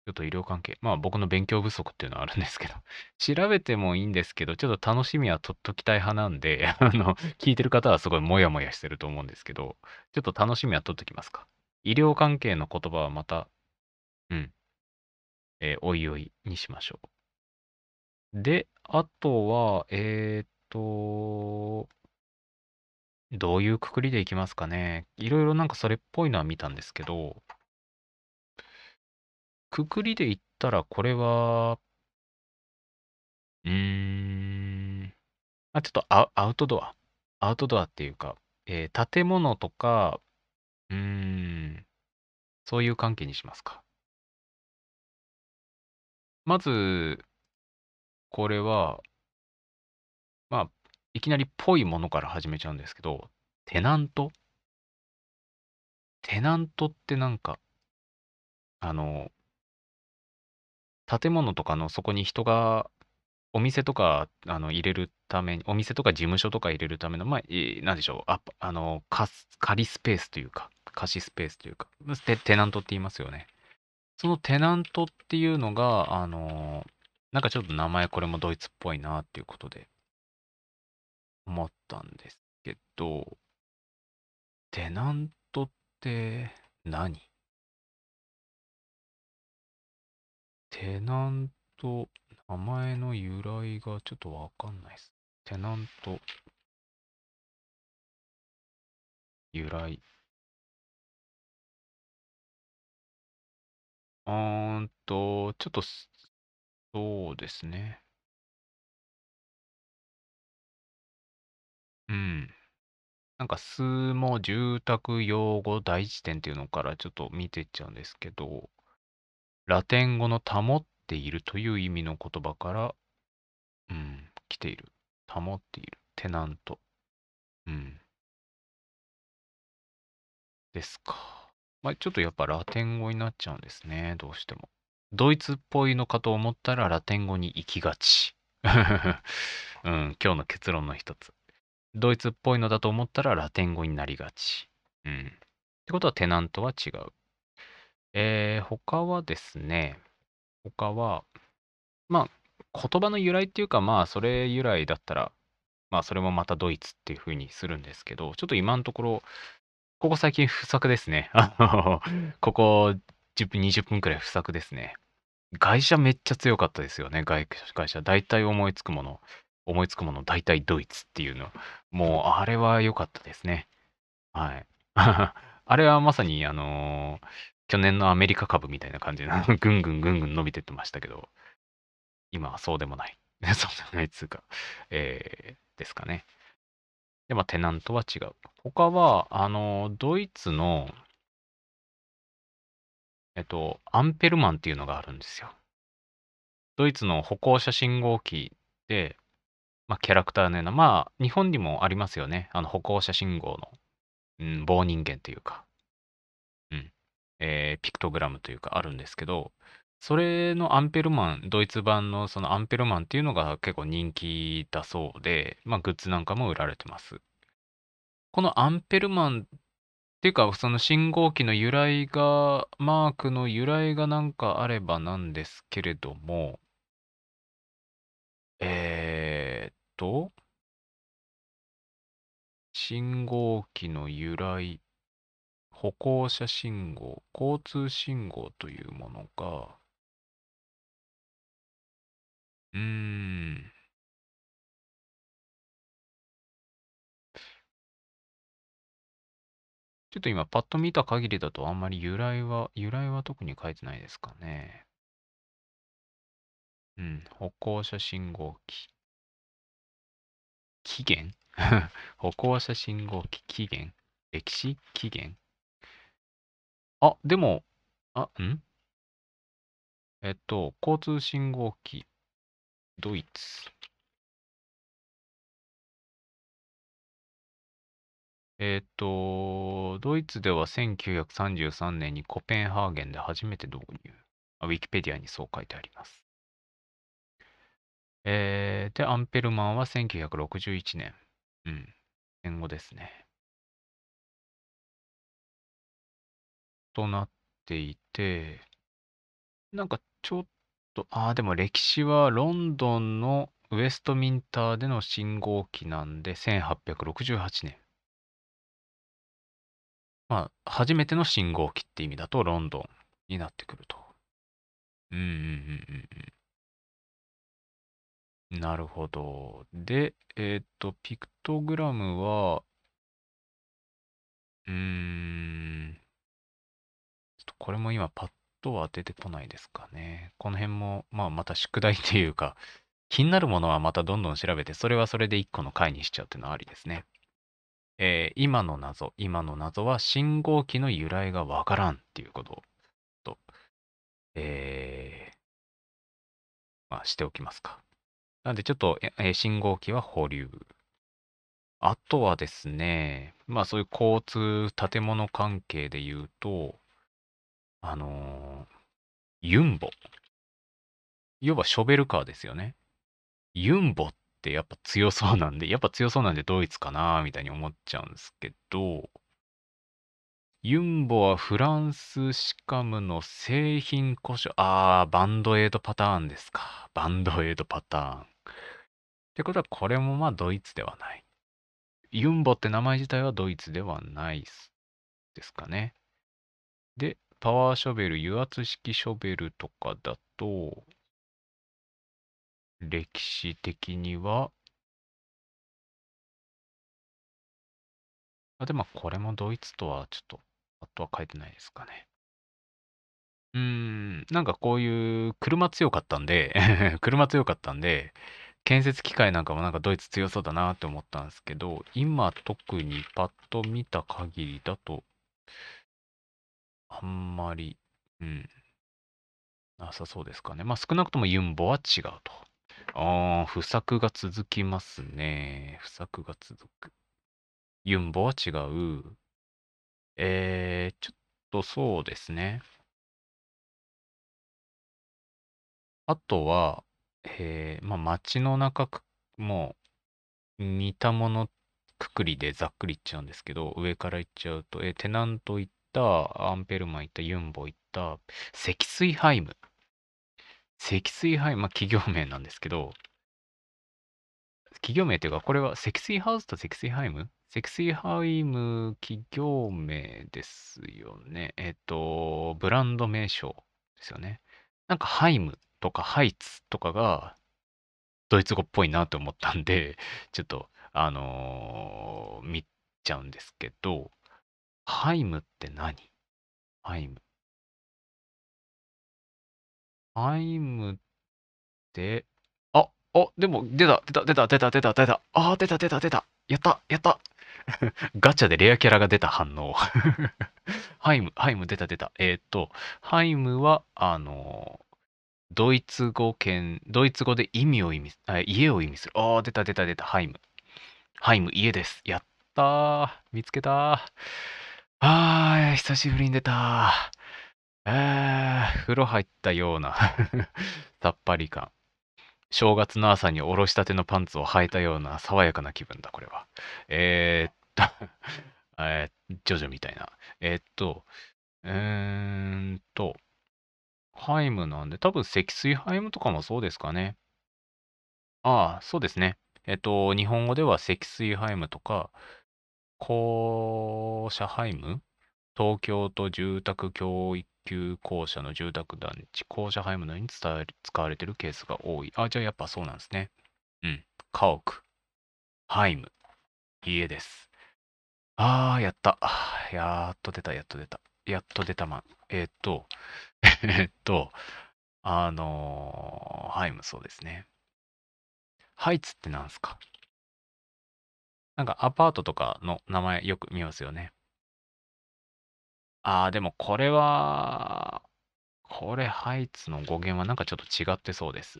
ちょっと医療関係。まあ僕の勉強不足っていうのはあるんですけど、調べてもいいんですけど、ちょっと楽しみは取っときたい派なんで、あの、聞いてる方はすごいモヤモヤしてると思うんですけど、ちょっと楽しみは取っときますか？医療関係の言葉はまた、うん、えー、おいおいにしましょう。で、あとは、えーっと、どういうくくりでいきますかね。いろいろなんかそれっぽいのは見たんですけど、くくりで言ったらこれは、うーん、あ、ちょっとアアウトドア。アウトドアっていうか、えー建物とか、うーん、そういう関係にしますか。まず、これは、まあ、いきなりっぽいものから始めちゃうんですけど、テナント？テナントってなんか、あの、建物とかのそこに人が、お店とかあの入れるために、お店とか事務所とか入れるための、まあ、えーなんでしょう、ああの、貸す借りスペースというか、貸しスペースというか、テテナントって言いますよね。そのテナントっていうのが、あのなんかちょっと名前これもドイツっぽいなっていうことで思ったんですけど、テナントって何？テナント、名前の由来がちょっとわかんないです。テナント、由来。うーんと、ちょっと、そうですね。うん。なんか、数も住宅用語第一点っていうのからちょっと見てっちゃうんですけど、ラテン語の保っているという意味の言葉から、うん、来ている。保っている。テナント。うん。ですか。まあ、ちょっとやっぱラテン語になっちゃうんですね。どうしても。ドイツっぽいのかと思ったらラテン語に行きがち。うん、今日の結論の一つ。ドイツっぽいのだと思ったらラテン語になりがち。うん。ってことはテナントは違う。えー、他はですね、他は、まあ、言葉の由来っていうか、まあ、それ由来だったら、まあ、それもまたドイツっていう風にするんですけど、ちょっと今のところ、ここ最近不作ですね。あの、ここ10分、20分くらい不作ですね。外車めっちゃ強かったですよね、外会社。大体思いつくもの、思いつくもの、大体ドイツっていうの。もう、あれは良かったですね。はい。あれはまさに、あのー去年のアメリカ株みたいな感じで、ぐんぐんぐんぐん伸びてってましたけど、今はそうでもない。そうでもないっつうか、えー、ですかね。で、まあ、テナントは違う。他は、あの、ドイツの、えっと、アンペルマンっていうのがあるんですよ。ドイツの歩行者信号機で、まあ、キャラクターのような、まあ、日本にもありますよね。あの、歩行者信号の、うん、棒人間というか、えー、ピクトグラムというかあるんですけど、それのアンペルマン、ドイツ版のそのアンペルマンっていうのが結構人気だそうで、まあ、グッズなんかも売られてます。このアンペルマンっていうか、その信号機の由来が、マークの由来がなんかあればなんですけれども、えーっと、信号機の由来、歩行者信号、交通信号というものが、うーん。ちょっと今パッと見た限りだとあんまり由来は、由来は特に書いてないですかね。うん、歩行者信号機。起源？歩行者信号機起源？歴史？起源？あ、でも、あ、ん？えっと、交通信号機、ドイツ。えっと、ドイツでは1933年にコペンハーゲンで初めて導入。ウィキペディアにそう書いてあります。えー、で、アンペルマンは1961年。うん。戦後ですね。となっていて、なんかちょっと、ああ、でも歴史はロンドンのウェストミンターでの信号機なんで、1868年。まあ、初めての信号機って意味だとロンドンになってくると。うんうんうんうんうん。なるほど。で、えっと、ピクトグラムは、うーん、とこれも今パッとは出てこないですかね。この辺も、まあまた宿題っていうか、気になるものはまたどんどん調べて、それはそれで一個の回にしちゃうっていうのはありですね。えー、今の謎、今の謎は信号機の由来がわからんっていうことと、えー、まあ、しておきますか。なんでちょっと、えー、信号機は保留。あとはですね、まあそういう交通、建物関係で言うと、あのー、ユンボ。要はショベルカーですよね。ユンボってやっぱ強そうなんで、やっぱ強そうなんでドイツかなみたいに思っちゃうんですけど、ユンボはフランスシカムの製品故障、あー、バンドエイドパターンですか。バンドエイドパターン。ってことはこれもまあドイツではない。ユンボって名前自体はドイツではないですかね。で、パワーショベル、油圧式ショベルとかだと、歴史的には、あ、でもこれもドイツとはちょっと、あとは書いてないですかね。うん、なんかこういう車強かったんで 車強かったんで、建設機械なんかもなんかドイツ強そうだなって思ったんですけど、今特にパッと見た限りだと、あんまり、うん、なさそうですかね。まあ少なくともユンボは違うと。ああ、不作が続きますね。不作が続く。ユンボは違う。えー、ちょっとそうですね。あとは、えー、まあ街の中も似たものくくりでざっくり言っちゃうんですけど、上から言っちゃうと、えー、テナント行った、アンペルマン行った、ユンボ行った、積水ハイム。積水ハイム、まあ、企業名なんですけど、企業名っていうか、これは積水ハウスと積水ハイム？積水ハイム企業名ですよね。えっ、と、ブランド名称ですよね。なんか Heim とかハイツとかがドイツ語っぽいなと思ったんで、ちょっと、あのー、見ちゃうんですけど、ハイムって何？ハイム。ハイムって、あ、あ、でも、出た、出た、出た、出た、出た、出た。あー、出た、出た、出た。やった、やった。ガチャでレアキャラが出た反応。Heim、Heim 出た出た。えーっと、 Heim は、あの、ドイツ語圏、ドイツ語で意味を意味す、あ家を意味する。ああ、出た出た出た、 Heim。ハイム、家です。やったー。見つけたー。あー、久しぶりに出たー。え、風呂入ったような さっぱり感。正月の朝におろしたてのパンツを履いたような爽やかな気分だ、これは。えー、っと えー、ジョジョみたいな。えー、っと、うーんと、ハイムなんで、多分積水ハイムとかもそうですかね。ああ、そうですね。えっと、日本語では積水ハイムとか、公社ハイム？東京都住宅供給公社の住宅団地、公社ハイムのように使われているケースが多い。あ、じゃあやっぱそうなんですね。うん。家屋、 Heim、家です。ああ、やった。やっと出た、やっと出た。やっと出たまん。えーっと、えっと、あのーハイムそうですね。ハイツってなんすか？なんかアパートとかの名前よく見ますよね。ああ、でもこれは、これハイツの語源はなんかちょっと違ってそうです。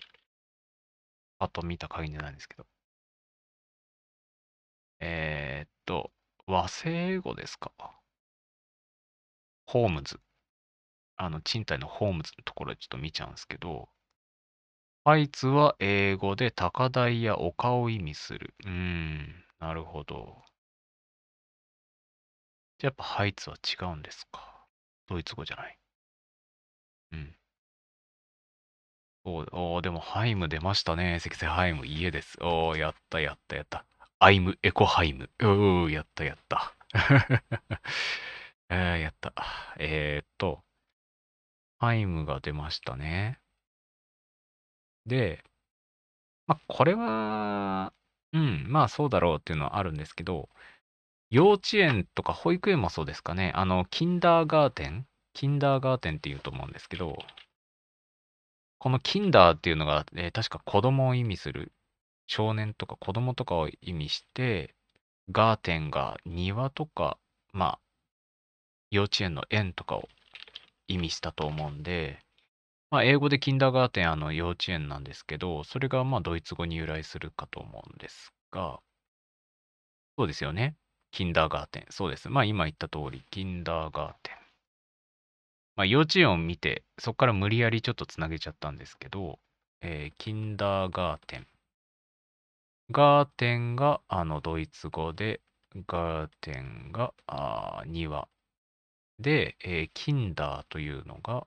あと見た限りじゃないんですけど。えーっと、和製英語ですか？ホームズ。あの、賃貸のホームズのところでちょっと見ちゃうんですけど、ハイツは英語で高台や丘を意味する。うーん、なるほど。じゃあやっぱハイツは違うんですか？ドイツ語じゃない。うん。おお、でも Heim 出ましたね。積水ハイム、家です。おー、やったやったやった。ハイム、エコハイム。おー、やったやった。えー、やった。えーっと、ハイムが出ましたね。で、まあ、これは、うん、まあそうだろうっていうのはあるんですけど、幼稚園とか保育園もそうですかね。あの、キンダーガーテンキンダーガーテンって言うと思うんですけど、このキンダーっていうのが、えー確か子供を意味する少年とか子供とかを意味して、ガーテンが庭とか、まあ、幼稚園の園とかを意味したと思うんで、まあ、英語でキンダーガーテンあの幼稚園なんですけど、それがまあドイツ語に由来するかと思うんですが、そうですよね。キンダーガーテン。そうです。まあ今言った通り、キンダーガーテン。まあ幼稚園を見て、そこから無理やりちょっとつなげちゃったんですけど、えーキンダーガーテン。ガーテンがあのドイツ語で、ガーテンがあー庭。で、えーキンダーというのが、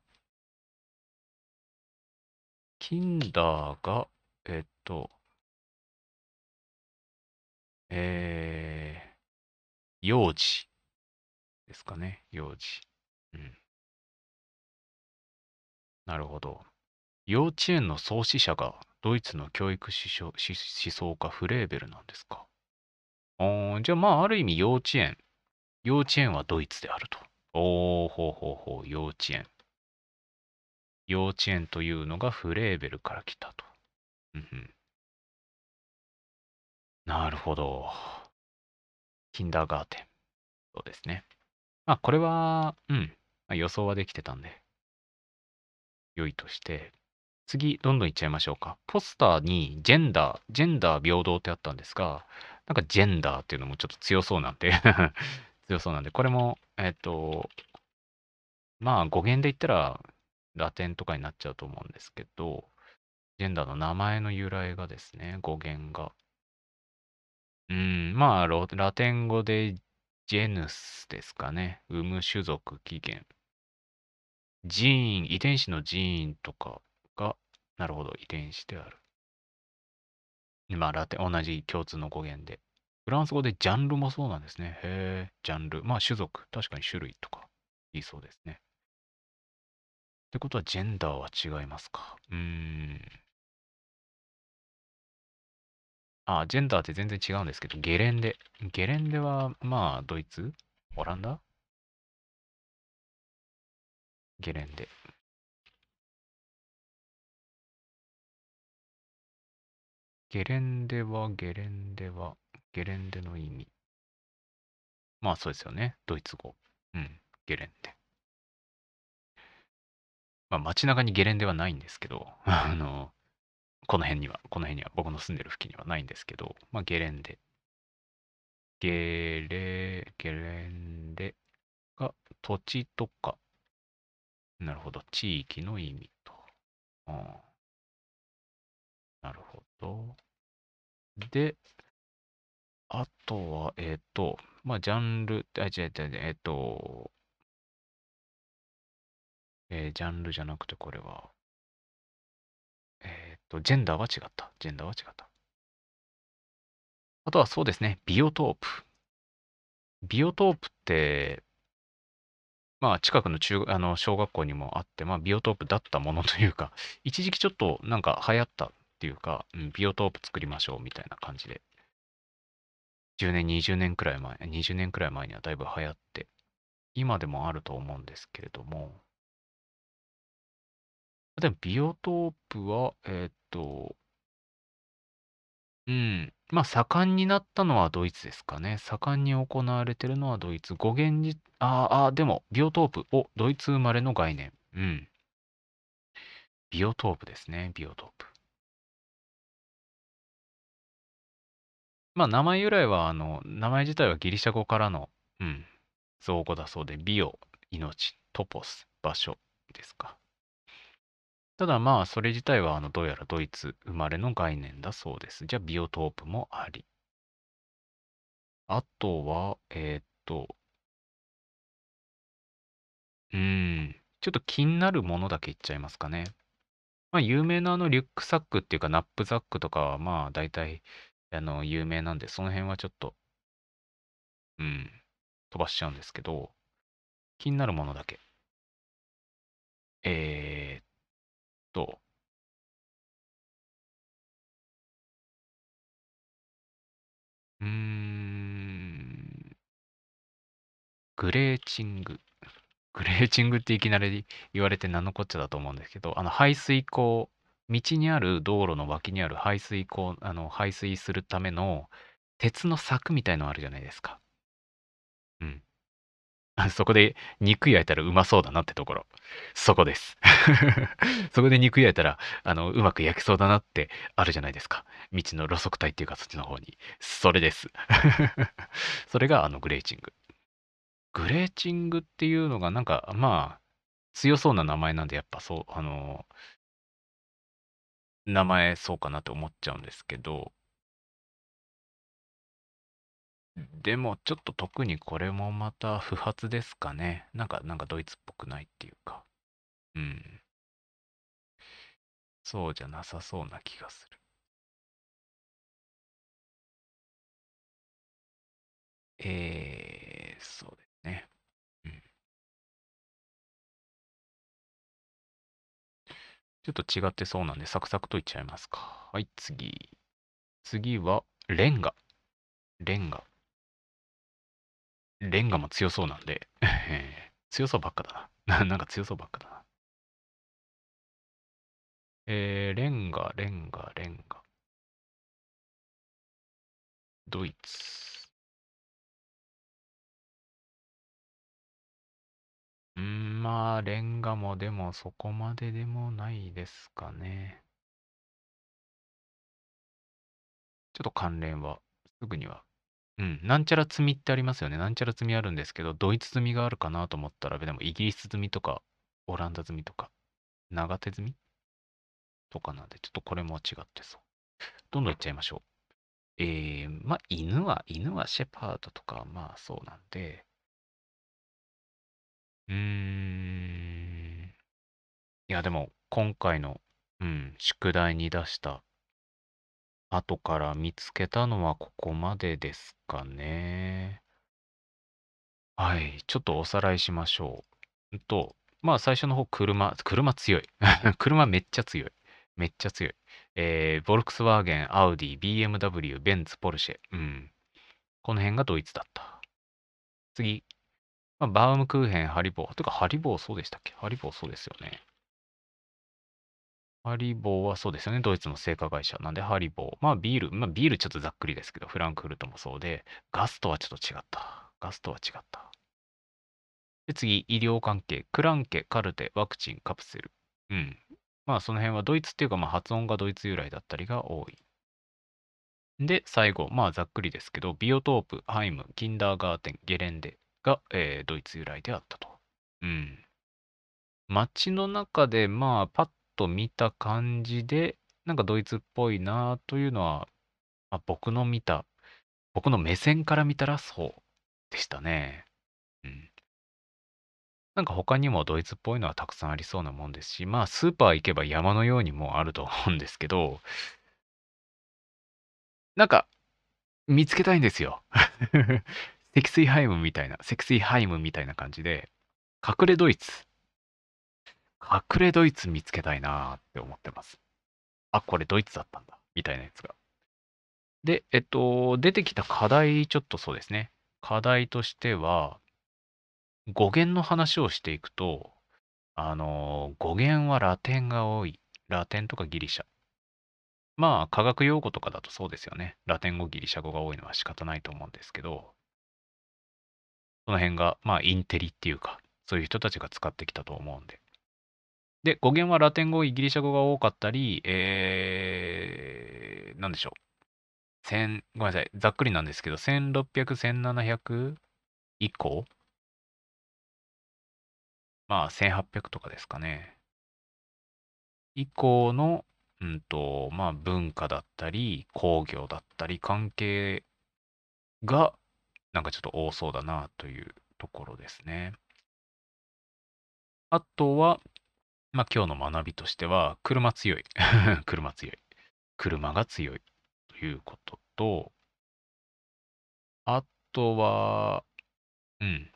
キンダーが、えっと、えー、幼児ですかね。幼児。うん。なるほど。幼稚園の創始者がドイツの教育思想思想家フレーベルなんですか？あーじゃあまあある意味幼稚園。幼稚園はドイツであると。おー、ほうほうほう、幼稚園。幼稚園というのがフレーベルから来たと。うんなるほど。キンダーガーテン。そうですね。まあ、これは、うん。まあ、予想はできてたんで、良いとして、次、どんどんいっちゃいましょうか。ポスターに、ジェンダー、ジェンダー平等ってあったんですが、なんかジェンダーっていうのもちょっと強そうなんで 強そうなんで、これも、えっと、まあ、語源で言ったら、ラテンとかになっちゃうと思うんですけど、ジェンダーの名前の由来がですね、語源が。うん、まあ、ラテン語でジェヌスですかね。産む種族起源。ジーン、遺伝子のジーンとかが、なるほど、遺伝子である。まあ、ラテン、同じ共通の語源で。フランス語でジャンルもそうなんですね。へえ、ジャンル。まあ、種族。確かに種類とか言いそうですね。ってことは、ジェンダーは違いますか？うーん。あ、ジェンダーって全然違うんですけど、ゲレンデ。ゲレンデは、まあ、ドイツ？オランダ？ゲレンデ。ゲレンデは、ゲレンデは、ゲレンデの意味。まあそうですよね。ドイツ語。うん。ゲレンデ。まあ街中にゲレンデはないんですけど、あの、この辺には、この辺には、僕の住んでる付近にはないんですけど、まあゲレンデ。ゲレ、ゲレンデが土地とか、なるほど、地域の意味と。うん、なるほど。で、あとは、えっ、ー、と、まあ、ジャンル、あ、違う違う、えっ、ー、と、えー、ジャンルじゃなくて、これは、えっ、と、ジェンダーは違った。ジェンダーは違った。あとはそうですね、ビオトープ。ビオトープって、まあ、近くの中あの小学校にもあって、まあ、ビオトープだったものというか、一時期ちょっとなんか流行ったっていうか、うん、ビオトープ作りましょうみたいな感じで10年、20年くらい前、20年くらい前にはだいぶ流行って、今でもあると思うんですけれども、でもビオトープは、えーっと、うん、まあ盛んになったのはドイツですかね。盛んに行われてるのはドイツ。語源じ、ああ、でも、ビオトープ。お、ドイツ生まれの概念。うん。ビオトープですね、ビオトープ。まあ、名前由来は、あの、名前自体はギリシャ語からの、うん、造語だそうで、ビオ、命、トポス、場所ですか。ただまあ、それ自体は、あの、どうやらドイツ生まれの概念だそうです。じゃあ、ビオトープもあり。あとは、えー、っと、うん、ちょっと気になるものだけ言っちゃいますかね。まあ、有名なあのリュックサックっていうかナップザックとかはまあ大体あの、有名なんで、その辺はちょっと、うん、飛ばしちゃうんですけど、気になるものだけ。えー、と、うん、グレーチング。グレーチングっていきなり言われて何のこっちゃだと思うんですけど、あの排水溝道にある道路の脇にある排水溝、あの、排水するための鉄の柵みたいのあるじゃないですか。うん。そこで肉焼いたらうまそうだなってところ。そこです。そこで肉焼いたら、あの、うまく焼けそうだなってあるじゃないですか。道の路側帯っていうかそっちの方に。それです。それがあのグレーチング。グレーチングっていうのがなんか、まあ、強そうな名前なんで、やっぱそう、あの、名前そうかなと思っちゃうんですけど、でもちょっと特にこれもまた不発ですかね。なんか、なんかドイツっぽくないっていうか。うん。そうじゃなさそうな気がする。えー、そうですね。うんちょっと違ってそうなんで、サクサクといっちゃいますか。はい、次。次は、レンガ。レンガ。レンガも強そうなんで、強そうばっかだな。なんか強そうばっかだな。えー、レンガ、レンガ、レンガ。ドイツ。うん、まあ、レンガもでもそこまででもないですかね。ちょっと関連はすぐには。うん、なんちゃら積みってありますよね。なんちゃら積みあるんですけど、ドイツ積みがあるかなと思ったら、でもイギリス積みとか、オランダ積みとか、長手積み？とかなんで、ちょっとこれも違ってそう。どんどんいっちゃいましょう。えー、まあ、犬は、犬はシェパードとか、まあそうなんで、うーん。いや、でも、今回の、うん、宿題に出した後から見つけたのはここまでですかね。はい。ちょっとおさらいしましょう。んと、まあ最初の方、車、車強い。車めっちゃ強い。めっちゃ強い。えー、ボルクスワーゲン、アウディ、BMW、ベンツ、ポルシェ。うん。この辺がドイツだった。次。まあ、バウムクーヘン、ハリボー。てか、ハリボーそうでしたっけ？ハリボーそうですよね。ハリボーはそうですよね。ドイツの製菓会社。なんでハリボー。まあビール、まあビールちょっとざっくりですけど、フランクフルトもそうで、ガストはちょっと違った。ガストは違った。で、次、医療関係。クランケ、カルテ、ワクチン、カプセル。うん。まあ、その辺はドイツっていうか、まあ、発音がドイツ由来だったりが多い。で、最後、まあ、ざっくりですけど、ビオトープ、ハイム、キンダーガーテン、ゲレンデが、えー、ドイツ由来であったと。うん。街の中で、まあ、パッと見た感じで、なんかドイツっぽいなというのは、まあ、僕の見た、僕の目線から見たらそうでしたね。うん。なんか他にもドイツっぽいのはたくさんありそうなもんですし、まあスーパー行けば山のようにもあると思うんですけど、なんか見つけたいんですよ。積水ハイムみたいな、積水ハイムみたいな感じで、隠れドイツ。隠れドイツ見つけたいなって思ってます。あ、これドイツだったんだ。みたいなやつが。で、えっと、出てきた課題、ちょっとそうですね。課題としては、語源の話をしていくと、あの、語源はラテンが多い。ラテンとかギリシャ。まあ、科学用語とかだとそうですよね。ラテン語、ギリシャ語が多いのは仕方ないと思うんですけど、その辺が、まあ、インテリっていうか、そういう人たちが使ってきたと思うんで。で、語源はラテン語、イギリシャ語が多かったり、えー、なんでしょう。千、ごめんなさい、ざっくりなんですけど、1600、1700以降？まあ、1800とかですかね。以降の、うんと、まあ、文化だったり、工業だったり、関係が、なんかちょっと多そうだなというところですね。あとは、まあ、今日の学びとしては、車強い。車強い。車が強いということと、あとは、うん、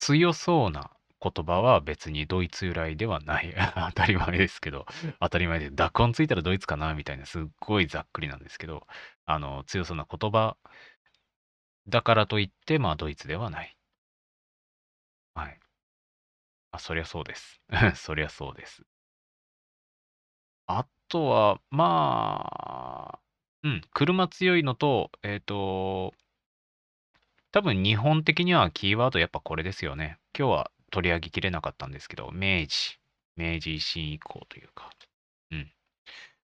強そうな言葉は別にドイツ由来ではない。当たり前ですけど、当たり前で、濁音ついたらドイツかなみたいな、すっごいざっくりなんですけど、あの、強そうな言葉だからといって、まあ、ドイツではない。はい。あ、そりゃそうです。そりゃそうです。あとは、まあ、うん、車強いのと、えっと、多分日本的にはキーワードやっぱこれですよね。今日は取り上げきれなかったんですけど、明治、明治維新以降というか、うん。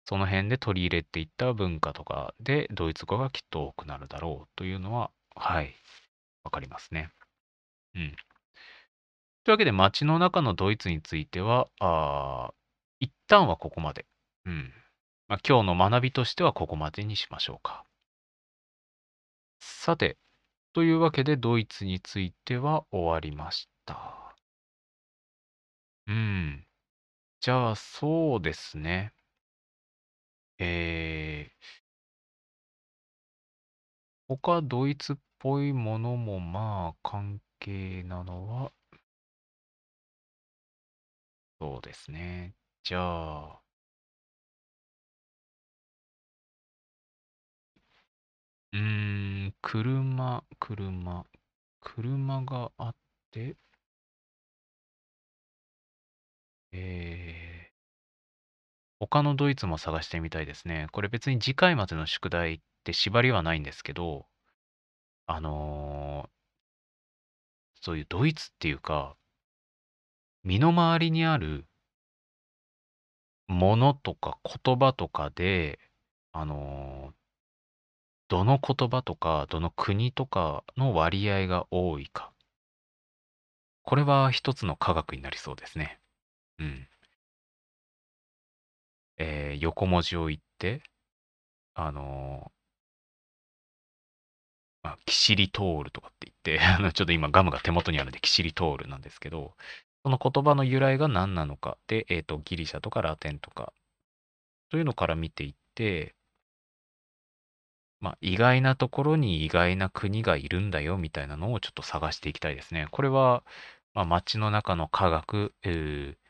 その辺で取り入れていった文化とかで、ドイツ語がきっと多くなるだろうというのは、はい、わかりますね。うん。というわけで、街の中のドイツについては、あ一旦はここまで。うん。まあ、今日の学びとしてはここまでにしましょうか。さて、というわけで、ドイツについては終わりました。うん。じゃあ、そうですね。えー、他ドイツっぽいものもまあ関係なのは、そうですね。じゃあ、うーん、車、車、車があって、えー、他のドイツも探してみたいですね。これ別に次回までの宿題って縛りはないんですけど、あのー。そういうドイツっていうか、身の回りにあるものとか言葉とかで、あのどの言葉とか、どの国とかの割合が多いか。これは一つの科学になりそうですね。うん。えー、横文字を言って、あのー、あ、キシリトールとかって言って、あの、ちょっと今ガムが手元にあるんで、キシリトールなんですけど、その言葉の由来が何なのか。で、えっ、と、ギリシャとかラテンとか、というのから見ていって、まあ、意外なところに意外な国がいるんだよみたいなのをちょっと探していきたいですね。これは、まあ、街の中の科学、えー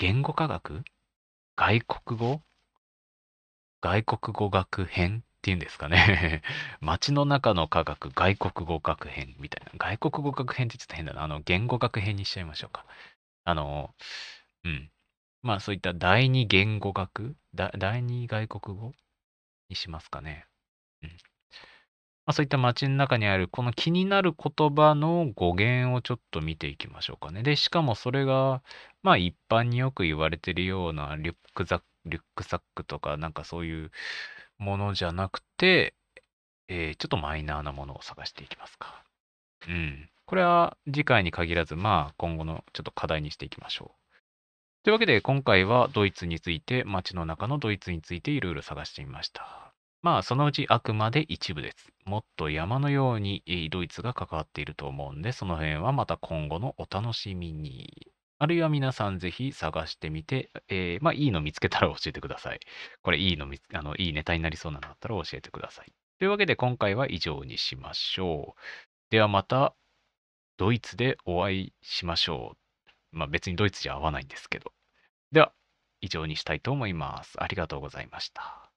言語科学？外国語？外国語学編？っていうんですかね 街の中の科学外国語学編みたいな。外国語学編ってちょっと変だな。あの、言語学編にしちゃいましょうか。あの、うん。まあそういった第二言語学？第二外国語にしますかね。うん。まあ、そういった街の中にあるこの気になる言葉の語源をちょっと見ていきましょうかね。で、しかもそれが、まあ一般によく言われてるようなリュックザックリュックサックとかなんかそういうものじゃなくて、えー、ちょっとマイナーなものを探していきますか。うん。これは次回に限らず、まあ今後のちょっと課題にしていきましょう。というわけで今回はドイツについて、街の中のドイツについていろいろ探してみました。まあそのうちあくまで一部です。もっと山のようにドイツが関わっていると思うんで、その辺はまた今後のお楽しみに。あるいは皆さんぜひ探してみて、えー、まあいいの見つけたら教えてください。これいいのあの、いいネタになりそうなのだったら教えてください。というわけで今回は以上にしましょう。ではまたドイツでお会いしましょう。まあ別にドイツじゃ合わないんですけど。では、以上にしたいと思います。ありがとうございました。